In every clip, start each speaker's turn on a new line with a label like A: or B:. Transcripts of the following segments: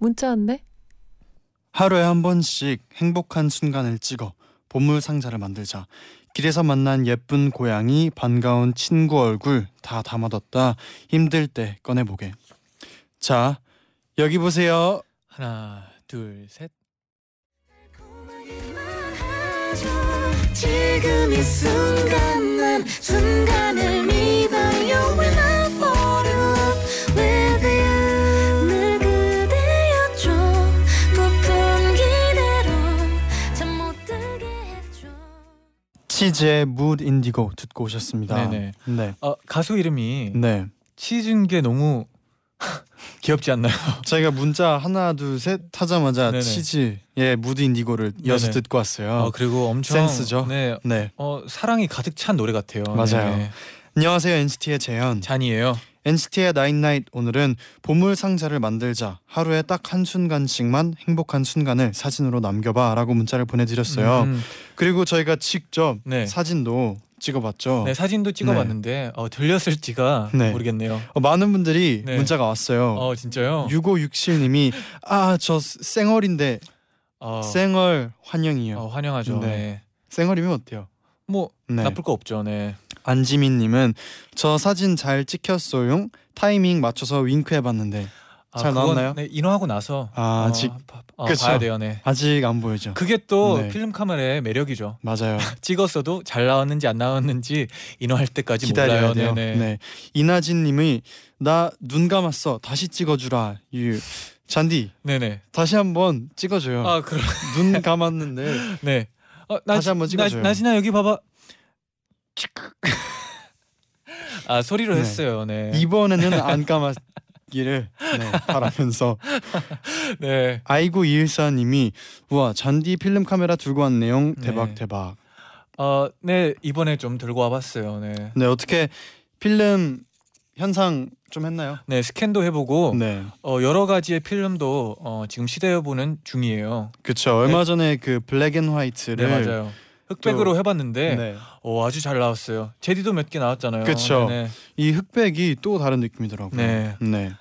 A: 문자 왔네.
B: 하루에 한 번씩 행복한 순간을 찍어 보물 상자를 만들자. 길에서 만난 예쁜 고양이, 반가운 친구 얼굴 다 담아뒀다. 힘들 때 꺼내보게. 자, 여기 보세요.
C: 하나, 둘, 셋.
D: 지금 이 순간 난 순간을 믿어요
B: 치즈의 Mood Indigo 듣고 오셨습니다.
C: 네네.
B: 네.
C: 어, 가수 이름이
B: 네.
C: 치즈인 게 너무 귀엽지 않나요?
B: 저희가 문자 하나 둘 셋 하자마자
C: 네네.
B: 치즈의 Mood Indigo를 이어서
C: 네네.
B: 듣고 왔어요.
C: 어, 그리고 엄청
B: 센스죠?
C: 네.
B: 네.
C: 어, 사랑이 가득 찬 노래 같아요.
B: 맞아요.
C: 네.
B: 안녕하세요 NCT의 재현.
C: 쟈니예요.
B: NCT의 나인나잇 오늘은 보물 상자를 만들자 하루에 딱 한 순간씩만 행복한 순간을 사진으로 남겨봐라고 문자를 보내드렸어요.
C: 음,
B: 그리고 저희가 직접
C: 네.
B: 사진도 찍어봤죠.
C: 네, 사진도 찍어봤는데 어, 들렸을지가
B: 네.
C: 모르겠네요.
B: 어, 많은 분들이
C: 네.
B: 문자가 왔어요.
C: 어, 진짜요?
B: 6567님이 아 저 쌩얼인데
C: 어,
B: 쌩얼 환영이요.
C: 어, 환영하죠.
B: 네.
C: 네.
B: 쌩얼이면 어때요?
C: 뭐
B: 네.
C: 나쁠 거 없죠. 네.
B: 안지민님은 저 사진 잘 찍혔어용 타이밍 맞춰서 윙크해봤는데 잘
C: 그건,
B: 나왔나요?
C: 네, 인화하고 나서
B: 아,
C: 어,
B: 아직
C: 봐, 어. 봐야 돼요. 네.
B: 아직 안 보이죠.
C: 그게 또
B: 네.
C: 필름 카메라의 매력이죠.
B: 맞아요.
C: 찍었어도 잘 나왔는지 안 나왔는지 인화할 때까지
B: 기다려야
C: 몰라요.
B: 돼요.
C: 네네.
B: 네. 이나진님이 나 눈 감았어 다시 찍어주라. 유 잔디
C: 네네.
B: 다시 한번 찍어줘요.
C: 아 그럼
B: 눈 감았는데
C: 네. 어, 나,
B: 다시 한번 찍어줘요.
C: 나, 나진아 여기 봐봐. 아 소리로
B: 네.
C: 했어요. 네.
B: 이번에는 안 감았기를 네, 바라면서
C: 네.
B: 아이고 이일사님이 우와 쟌디 필름 카메라 들고 왔네요. 대박
C: 네.
B: 대박.
C: 어, 네 이번에 좀 들고 와봤어요. 네.
B: 네 어떻게 필름 현상 좀 했나요?
C: 네 스캔도 해보고
B: 네,
C: 어, 여러 가지의 필름도 어, 지금 시도해보는 중이에요.
B: 그쵸. 얼마 전에 그 black and white를
C: 네 맞아요. 흑백으로 해봤는데
B: 네.
C: 어, 아주 잘 나왔어요. 재디도 몇 개 나왔잖아요. 네네.
B: 이 흑백이 또 다른 느낌이더라고요.
C: 네.
B: 네.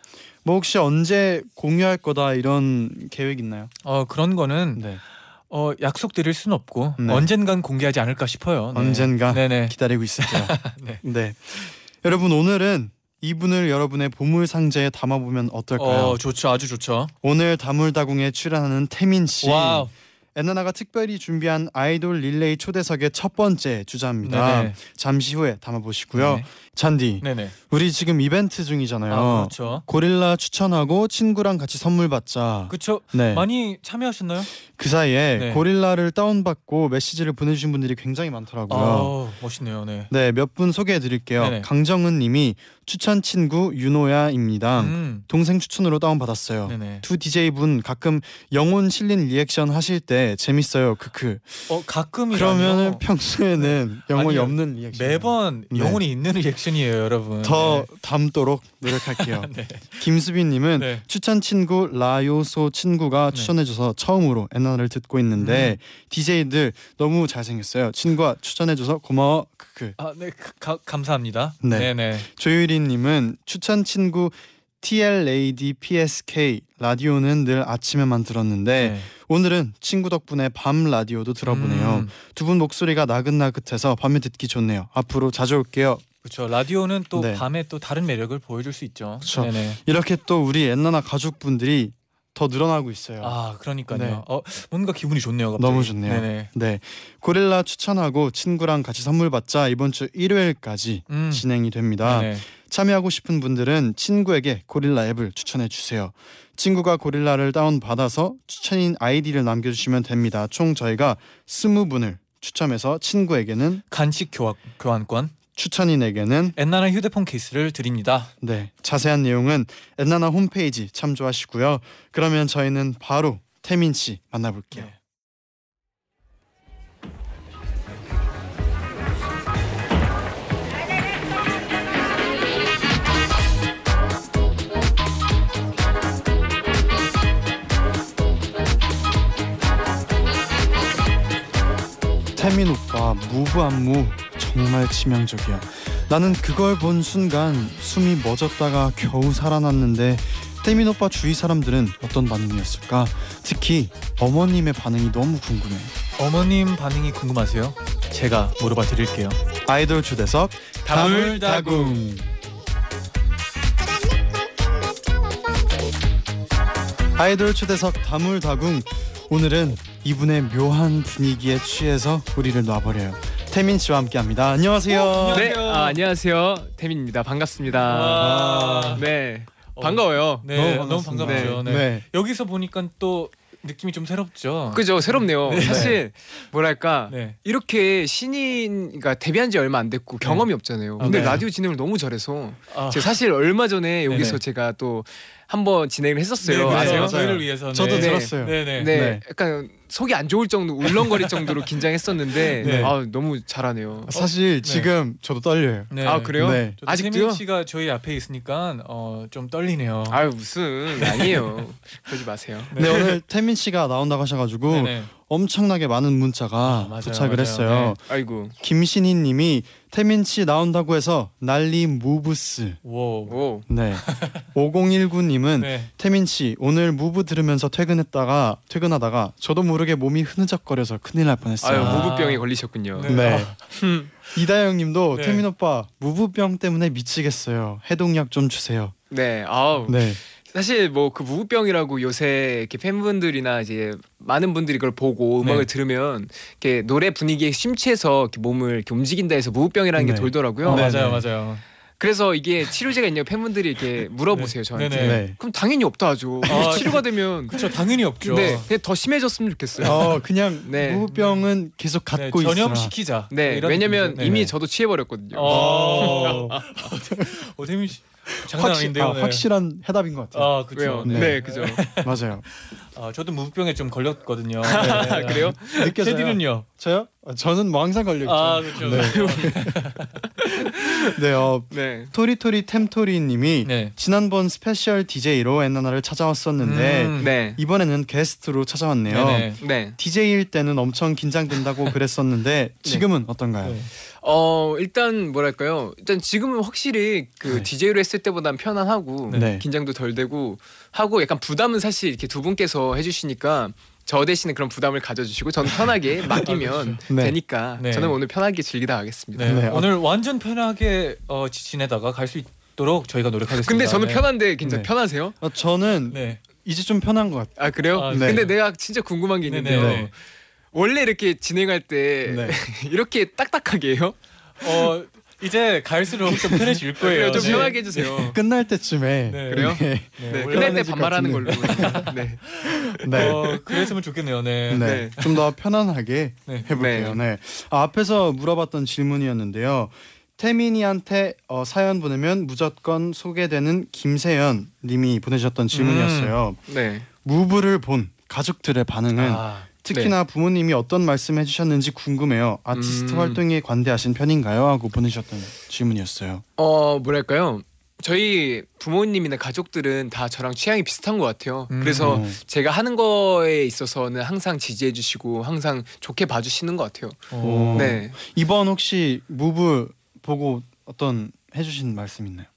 B: 뭐 혹시 언제 공유할 거다 이런 계획 있나요?
C: 어 그런 거는
B: 네.
C: 어, 약속 드릴 수는 없고
B: 네.
C: 언젠간 공개하지 않을까 싶어요. 네.
B: 언젠가
C: 네네.
B: 기다리고 있을게요.
C: 네.
B: 네. 여러분 오늘은 이분을 여러분의 보물 상자에 담아보면 어떨까요?
C: 어 좋죠, 아주 좋죠.
B: 오늘 다물다궁에 출연하는 태민 씨.
C: 와우.
B: 엔나나가 특별히 준비한 아이돌 릴레이 초대석의 첫 번째 주자입니다.
C: 네네.
B: 잠시 후에 담아보시고요.
C: 네.
B: 쟌디,
C: 네네.
B: 우리 지금 이벤트 중이잖아요.
C: 아 그렇죠.
B: 고릴라 추천하고 친구랑 같이 선물 받자.
C: 그렇죠.
B: 네.
C: 많이 참여하셨나요?
B: 그 사이에
C: 네.
B: 고릴라를 다운받고 메시지를 보내주신 분들이 굉장히 많더라고요.
C: 아 멋있네요. 네.
B: 네, 몇 분 소개해드릴게요.
C: 네네.
B: 강정은 님이 추천 친구 윤호야입니다.
C: 음.
B: 동생 추천으로 다운받았어요.
C: 네네.
B: 두 DJ 분 가끔 영혼 실린 리액션 하실 때 재밌어요. 크크.
C: 어 가끔이
B: 그러면은 평소에는 영혼이
C: 아니요.
B: 없는 리액션.
C: 매번
B: 네.
C: 영혼이 있는 리액션이에요, 여러분.
B: 더 담도록 노력할게요.
C: 네.
B: 김수빈님은
C: 네.
B: 추천 친구 라요소 친구가
C: 네.
B: 추천해줘서 처음으로 엔나나를 듣고 있는데 DJ들 너무 잘생겼어요. 친구가 추천해줘서 고마워. 크크.
C: 아, 네, 가- 가, 감사합니다.
B: 네.
C: 네, 네.
B: 조유리님은 추천 친구 TLAD PSK 라디오는 늘 아침에만 들었는데
C: 네.
B: 오늘은 친구 덕분에 밤 라디오도 들어보네요.
C: 음,
B: 두분 목소리가 나긋나긋해서 밤에 듣기 좋네요. 앞으로 자주 올게요.
C: 그렇죠. 라디오는 또
B: 네.
C: 밤에 또 다른 매력을 보여줄 수 있죠. 네네.
B: 이렇게 또 우리 엔나나 가족분들이 더 늘어나고 있어요.
C: 아, 그러니까요.
B: 네.
C: 어, 뭔가 기분이 좋네요. 갑자기.
B: 너무 좋네요.
C: 네네.
B: 네, 고릴라 추천하고 친구랑 같이 선물 받자 이번 주 일요일까지
C: 음.
B: 진행이 됩니다.
C: 네네.
B: 참여하고 싶은 분들은 친구에게 고릴라 앱을 추천해 주세요. 친구가 고릴라를 다운 받아서 추천인 아이디를 남겨주시면 됩니다. 총 저희가 스무 분을 추첨해서 친구에게는
C: 간식 교환, 교환권.
B: 추천인에게는
C: 엔나나 휴대폰 케이스를 드립니다.
B: 네 자세한 내용은 엔나나 홈페이지 참조하시고요. 그러면 저희는 바로 태민 씨 만나볼게요.
C: 네.
B: 태민 오빠 무브 안무 정말 치명적이야. 나는 그걸 본 순간 숨이 멎었다가 겨우 살아났는데 태민 오빠 주위 사람들은 어떤 반응이었을까? 특히 어머님의 반응이 너무 궁금해.
C: 어머님 반응이 궁금하세요? 제가 물어봐 드릴게요.
B: 아이돌 초대석
C: 다물다궁.
B: 아이돌 초대석 다물다궁 오늘은 이분의 묘한 분위기에 취해서 우리를 놔버려요. 태민 씨와 함께합니다. 안녕하세요.
C: 어,
A: 네,
C: 안녕하세요.
A: 아, 안녕하세요. 태민입니다. 반갑습니다.
C: 와.
A: 네,
C: 어,
A: 반가워요.
C: 네,
B: 너무
C: 너무,
B: 반갑습니다.
C: 반갑죠. 네.
B: 네.
C: 여기서 보니까 또 느낌이 좀 새롭죠.
A: 그죠, 새롭네요.
C: 네.
A: 사실 뭐랄까
C: 네.
A: 이렇게 신인, 그러니까 데뷔한 지 얼마 안 됐고 경험이 없잖아요.
C: 아,
A: 근데
C: 네.
A: 라디오 진행을 너무 잘해서
C: 아,
A: 제가 사실 얼마 전에 여기서
C: 네네.
A: 제가 또 한번 진행을 했었어요.
C: 네, 네,
A: 아세요?
C: 저희를 위해서.
B: 저도
C: 네.
B: 들었어요.
C: 네, 네.
A: 네,
B: 네.
A: 약간 속이 안 좋을 정도 울렁거릴 정도로 긴장했었는데
C: 네.
A: 아 너무 잘하네요.
B: 사실 지금 저도 떨려요.
C: 네.
A: 아 그래요?
B: 네.
A: 아직도요?
C: 태민 씨가 저희 앞에 있으니까 어, 좀 떨리네요.
A: 아유 무슨 아니에요. 그러지 마세요.
B: 네, 오늘 태민 씨가 나온다고 하셔가지고
C: 네네.
B: 엄청나게 많은 문자가
C: 아, 맞아요,
B: 도착을
C: 맞아요.
B: 했어요.
C: 네.
A: 아이고
B: 김신희님이 태민 씨 나온다고 해서 난리 무브스.
C: 오.
A: 오
B: 네. 5019님은
C: 네.
B: 태민 씨 오늘 무브 들으면서 퇴근했다가 퇴근하다가 저도 모르 게 몸이 흐느적거려서 큰일 날
A: 아유
B: 뻔했어요.
C: 아.
A: 무부병에 걸리셨군요.
C: 네.
B: 네. 이다영님도
C: 네.
B: 태민 오빠 무브병 때문에 미치겠어요. 해독약 좀 주세요.
A: 네, 아우
B: 네.
A: 사실 뭐 그 무부병이라고 요새 이렇게 팬분들이나 이제 많은 분들이 그걸 보고 음악을
C: 네.
A: 들으면 이렇게 노래 분위기에 심취해서 이렇게 몸을 이렇게 움직인다 해서 무부병이라는
B: 네.
A: 게 돌더라고요.
C: 어,
B: 네,
C: 맞아요,
B: 네.
C: 맞아요.
A: 그래서 이게 치료제가 있냐고 팬분들이 이렇게 물어보세요 저한테.
C: 네네.
B: 네.
A: 그럼 당연히 없다 하죠.
C: 아,
A: 치료가 되면
C: 그렇죠, 당연히 없죠.
A: 네, 그냥 더 심해졌으면 좋겠어요.
B: 어 그냥
A: 네.
B: Move병은 계속
C: 네,
B: 갖고 있어.
C: 전염시키자.
A: 네,
C: 이런
A: 왜냐면
C: 느낌이죠.
A: 이미
C: 네네.
A: 저도 취해버렸거든요.
C: 어. 어, 태민 씨 장난
B: 확실,
C: 아닌데요.
B: 아,
C: 네.
B: 확실한 해답인 것 같아요.
C: 아, 그렇죠.
A: 왜요?
B: 네.
A: 네, 그죠.
B: 맞아요.
C: 아, 저도 Move병에 좀 걸렸거든요. 네,
A: 아, 그래요?
B: 느껴져요.
C: 재디는요?
B: 저요? 어, 저는 뭐 항상 걸려 있죠.
C: 아, 그렇죠.
B: 네. 네, 어,
A: 네.
B: 토리토리 템토리님이
C: 네.
B: 지난번 스페셜 DJ로 엔나나를 찾아왔었는데
C: 음.
A: 네.
B: 이번에는 게스트로 찾아왔네요.
C: 네네.
A: 네.
B: DJ일 때는 엄청 긴장된다고 그랬었는데 지금은 어떤가요?
C: 네.
A: 어 일단 뭐랄까요 일단 지금은 확실히 그
B: 네.
A: DJ로 했을 때보단 편안하고
B: 네.
A: 긴장도 덜 되고 하고 약간 부담은 사실 이렇게 두 분께서 해주시니까 저 대신에 그런 부담을 가져주시고 저는 편하게 맡기면
B: 네.
A: 되니까
C: 네.
A: 저는 오늘 편하게 즐기다 가겠습니다.
C: 네.
B: 네.
C: 오늘 완전 편하게 어, 지- 지내다가 갈 수 있도록 저희가 노력하겠습니다.
A: 근데 저는
C: 네.
A: 편한데 굉장히
B: 네.
A: 편하세요?
B: 어, 저는
C: 네.
B: 이제 좀 편한 것 같아요.
A: 아 그래요?
C: 아,
B: 네.
A: 근데 내가 진짜 궁금한 게
C: 네네.
A: 있는데요.
B: 네.
A: 원래 이렇게 진행할 때
B: 네.
A: 이렇게 딱딱하게 해요?
C: 어, 이제 갈수록 좀 편해질 거예요.
A: 좀
C: 네.
A: 편하게 해주세요.
B: 끝날 때쯤에
C: 네.
A: 그래요?
B: 네.
C: 네.
A: 네, 끝날 때 반말하는
B: 것
A: 걸로. 네.
B: 네.
C: 어, 그랬으면 좋겠네요. 네.
B: 네.
A: 네.
B: 좀더 편안하게
C: 네.
B: 해볼게요. 네. 아, 앞에서 물어봤던 질문이었는데요. 태민이한테 어, 사연 보내면 무조건 소개되는 김세연 님이 보내셨던 질문이었어요.
A: 네.
B: 무브를 본 가족들의 반응은
C: 아,
B: 특히나 부모님이 어떤 말씀 해주셨는지 궁금해요. 아티스트
A: 음.
B: 활동에 관대하신 편인가요? 하고 보내셨던 질문이었어요.
A: 어 뭐랄까요? 저희 부모님이나 가족들은 다 저랑 취향이 비슷한 것 같아요.
C: 음.
A: 그래서
B: 어.
A: 제가 하는 거에 있어서는 항상 지지해주시고 항상 좋게 봐주시는 것 같아요.
C: 어.
A: 네,
B: 이번 혹시 무브 보고 어떤 해주신 말씀 있나요?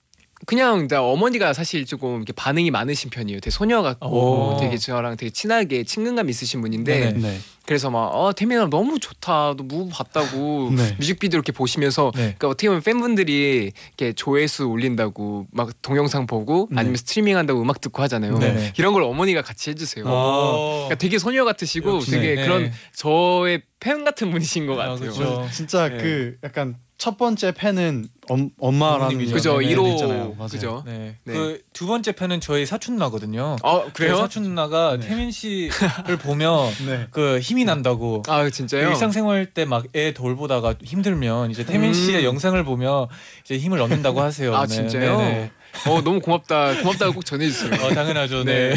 A: 그냥 나 어머니가 사실 조금 이렇게 반응이 많으신 편이에요. 되게 소녀 같고
C: 오.
A: 되게 저랑 되게 친하게 친근감 있으신 분인데
C: 네네.
B: 네.
A: 그래서 막어 태민아 너무 좋다, 너 무브 봤다고
B: 네.
A: 뮤직비디오 이렇게 보시면서
C: 네.
A: 그러니까 어떻게 보면 팬분들이 이렇게 조회수 올린다고 막 동영상 보고
B: 네.
A: 아니면 스트리밍 한다고 음악 듣고 하잖아요.
C: 네네.
A: 이런 걸 어머니가 같이 해주세요.
C: 어.
A: 그러니까 되게 소녀 같으시고
C: 역시.
A: 되게
C: 네.
A: 그런 저의 팬 같은 분이신 것
C: 아,
A: 같아요.
C: 그렇죠.
B: 진짜
A: 네.
B: 그 약간 첫 번째 팬은 엄, 엄마라는.
A: 그죠
B: 네,
A: 1호
B: 있잖아요. 맞아요.
A: 그죠.
C: 네.
A: 네.
C: 그두 번째 팬은 저희 사촌 누나거든요. 어그
A: 그래요?
C: 사촌 누나가
B: 네.
C: 태민 씨를 보면
B: 네.
C: 그 힘이 난다고.
A: 아 진짜요?
C: 일상생활 때 막 애 돌보다가 힘들면 이제 태민
A: 음.
C: 씨의 영상을 보면 이제 힘을 얻는다고 하세요.
A: 아
C: 네,
A: 진짜요? 어 너무 고맙다. 고맙다고 꼭 전해주세요.
C: 어, 당연하죠. 네.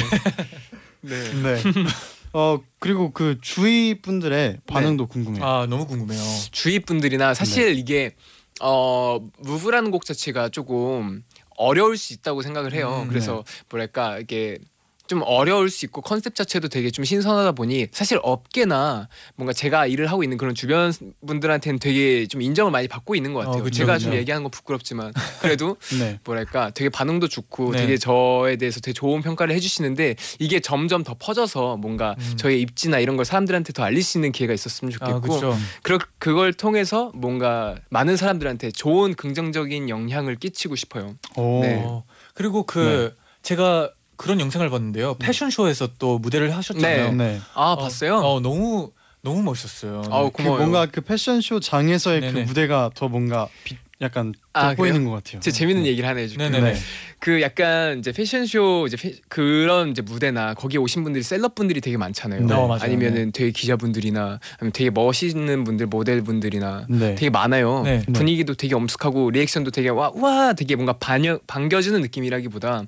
A: 네.
B: 네. 어 그리고 그 주위 분들의 반응도 궁금해요.
C: 아 너무 궁금해요.
A: 주위 분들이나 사실
B: 네.
A: 이게 어 무브라는 곡 자체가 조금 어려울 수 있다고 생각을 해요.
C: 음,
A: 그래서 뭐랄까 이게 좀 어려울 수 있고 컨셉 자체도 되게 좀 신선하다 보니 사실 업계나 뭔가 제가 일을 하고 있는 그런 주변 분들한테는 되게 좀 인정을 많이 받고 있는 것 같아요.
C: 어, 그쵸,
A: 제가
C: 그쵸.
A: 좀 얘기하는 건 부끄럽지만 그래도
B: 네.
A: 뭐랄까 되게 반응도 좋고
C: 네.
A: 되게 저에 대해서 되게 좋은 평가를 해주시는데 이게 점점 더 퍼져서 뭔가
C: 음.
A: 저의 입지나 이런 걸 사람들한테 더 알릴 수 있는 기회가 있었으면 좋겠고
C: 아 그렇죠.
A: 그 그걸 통해서 뭔가 많은 사람들한테 좋은 긍정적인 영향을 끼치고 싶어요.
B: 오.
A: 네.
C: 어, 그리고 그 제가 그런 영상을 봤는데요. 패션쇼에서 또 무대를 하셨잖아요.
B: 네.
A: 아
C: 어,
A: 봤어요?
C: 어 너무 너무 멋있었어요.
A: 아우,
B: 그
A: 고마워요.
B: 뭔가 그 패션쇼 장에서의
C: 네네.
B: 그 무대가 더 뭔가 빛, 약간
A: 아,
B: 돋보이는
A: 그래요?
B: 것 같아요.
A: 제 재밌는 얘기를 하나 해줄게요.
C: 네네네.
B: 네.
A: 그 약간 이제 패션쇼 이제 패- 그런 이제 무대나 거기에 오신 분들이 셀럽 분들이 되게 많잖아요.
B: 네.
C: 어, 맞아요.
A: 아니면은 되게 기자분들이나 아니면 되게 멋있는 분들 모델 분들이나
B: 네.
A: 되게 많아요.
C: 네.
B: 네.
A: 분위기도 되게 엄숙하고 리액션도 되게 와 와 되게 뭔가 반여, 반겨주는 느낌이라기보다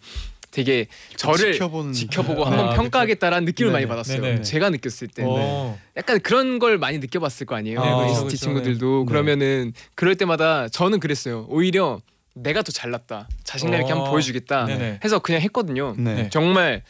A: 되게 저를
B: 지켜보는
A: 지켜보고
B: 네.
A: 한번
C: 아,
A: 평가하겠다라는 느낌을
B: 네네.
A: 많이 받았어요.
C: 네네.
A: 제가 느꼈을 때
C: 어.
A: 약간 그런 걸 많이 느껴봤을 거 아니에요.
B: 네, 그렇죠,
A: NCT. 친구들도
B: 네.
A: 그러면은 그럴 때마다 저는 그랬어요. 오히려 내가 더 잘났다, 자신감 있게
C: 어.
A: 한번 보여주겠다
C: 네네.
A: 해서 그냥 했거든요.
B: 네.
C: 네.
A: 정말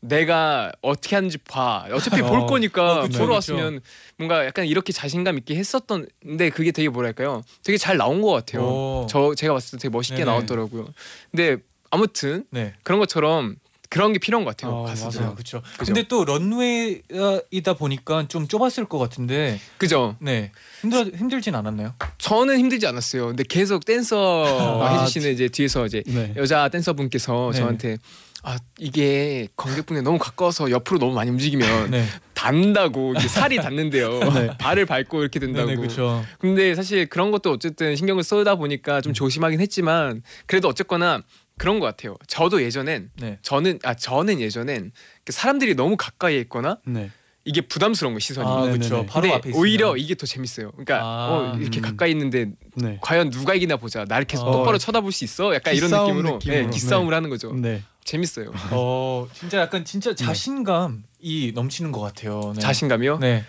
A: 내가 어떻게 하는지 봐. 어차피 볼
B: 어.
A: 거니까
C: 어,
A: 보러. 왔으면 뭔가 약간 이렇게 자신감 있게 했었던데 그게 되게 뭐랄까요? 되게 잘 나온 것 같아요.
C: 오.
A: 저 제가 봤을 때 되게 멋있게
C: 네네.
A: 나왔더라고요. 근데 아무튼
C: 네.
A: 그런 것처럼 그런 게 필요한 것 같아요.
B: 어,
A: 가수들.
B: 맞아요.
C: 그렇죠. 근데 또 런웨이이다 보니까 좀 좁았을 것 같은데
A: 그죠?
C: 네 힘들 힘들진 않았나요?
A: 저는 힘들지 않았어요. 근데 계속 댄서
B: 아,
A: 해주시는 이제 뒤에서 이제
B: 네.
A: 여자 댄서분께서
C: 네.
A: 저한테 아 이게 관객분이 너무 가까워서 옆으로 너무 많이 움직이면
C: 네.
A: 닿는다고 이게 살이 닿는데요.
B: 네.
A: 발을 밟고 이렇게 된다고.
C: 네네 그렇죠.
A: 근데 사실 그런 것도 어쨌든 신경을 쓰다 보니까 좀 조심하긴 했지만 그래도 어쨌거나 그런 것 같아요. 저도 예전엔
C: 네.
A: 저는 아 저는 예전엔 그 사람들이 너무 가까이에 있거나
B: 네.
A: 이게 부담스러운 거 시선이.
C: 아. 그렇죠. 바로 앞에 있으면.
A: 오히려 이게 더 재밌어요. 그러니까
C: 아,
A: 어, 이렇게
B: 음.
A: 가까이 있는데
B: 네.
A: 과연 누가 이기나 보자. 나를 계속
C: 어.
A: 똑바로 쳐다볼 수 있어. 약간 이런
B: 기싸움
A: 느낌으로,
B: 느낌으로.
A: 네, 기싸움을 하는 거죠.
B: 네.
A: 재밌어요.
C: 어 진짜 약간 진짜 자신감이 넘치는 것 같아요. 네.
A: 자신감이요?
C: 네.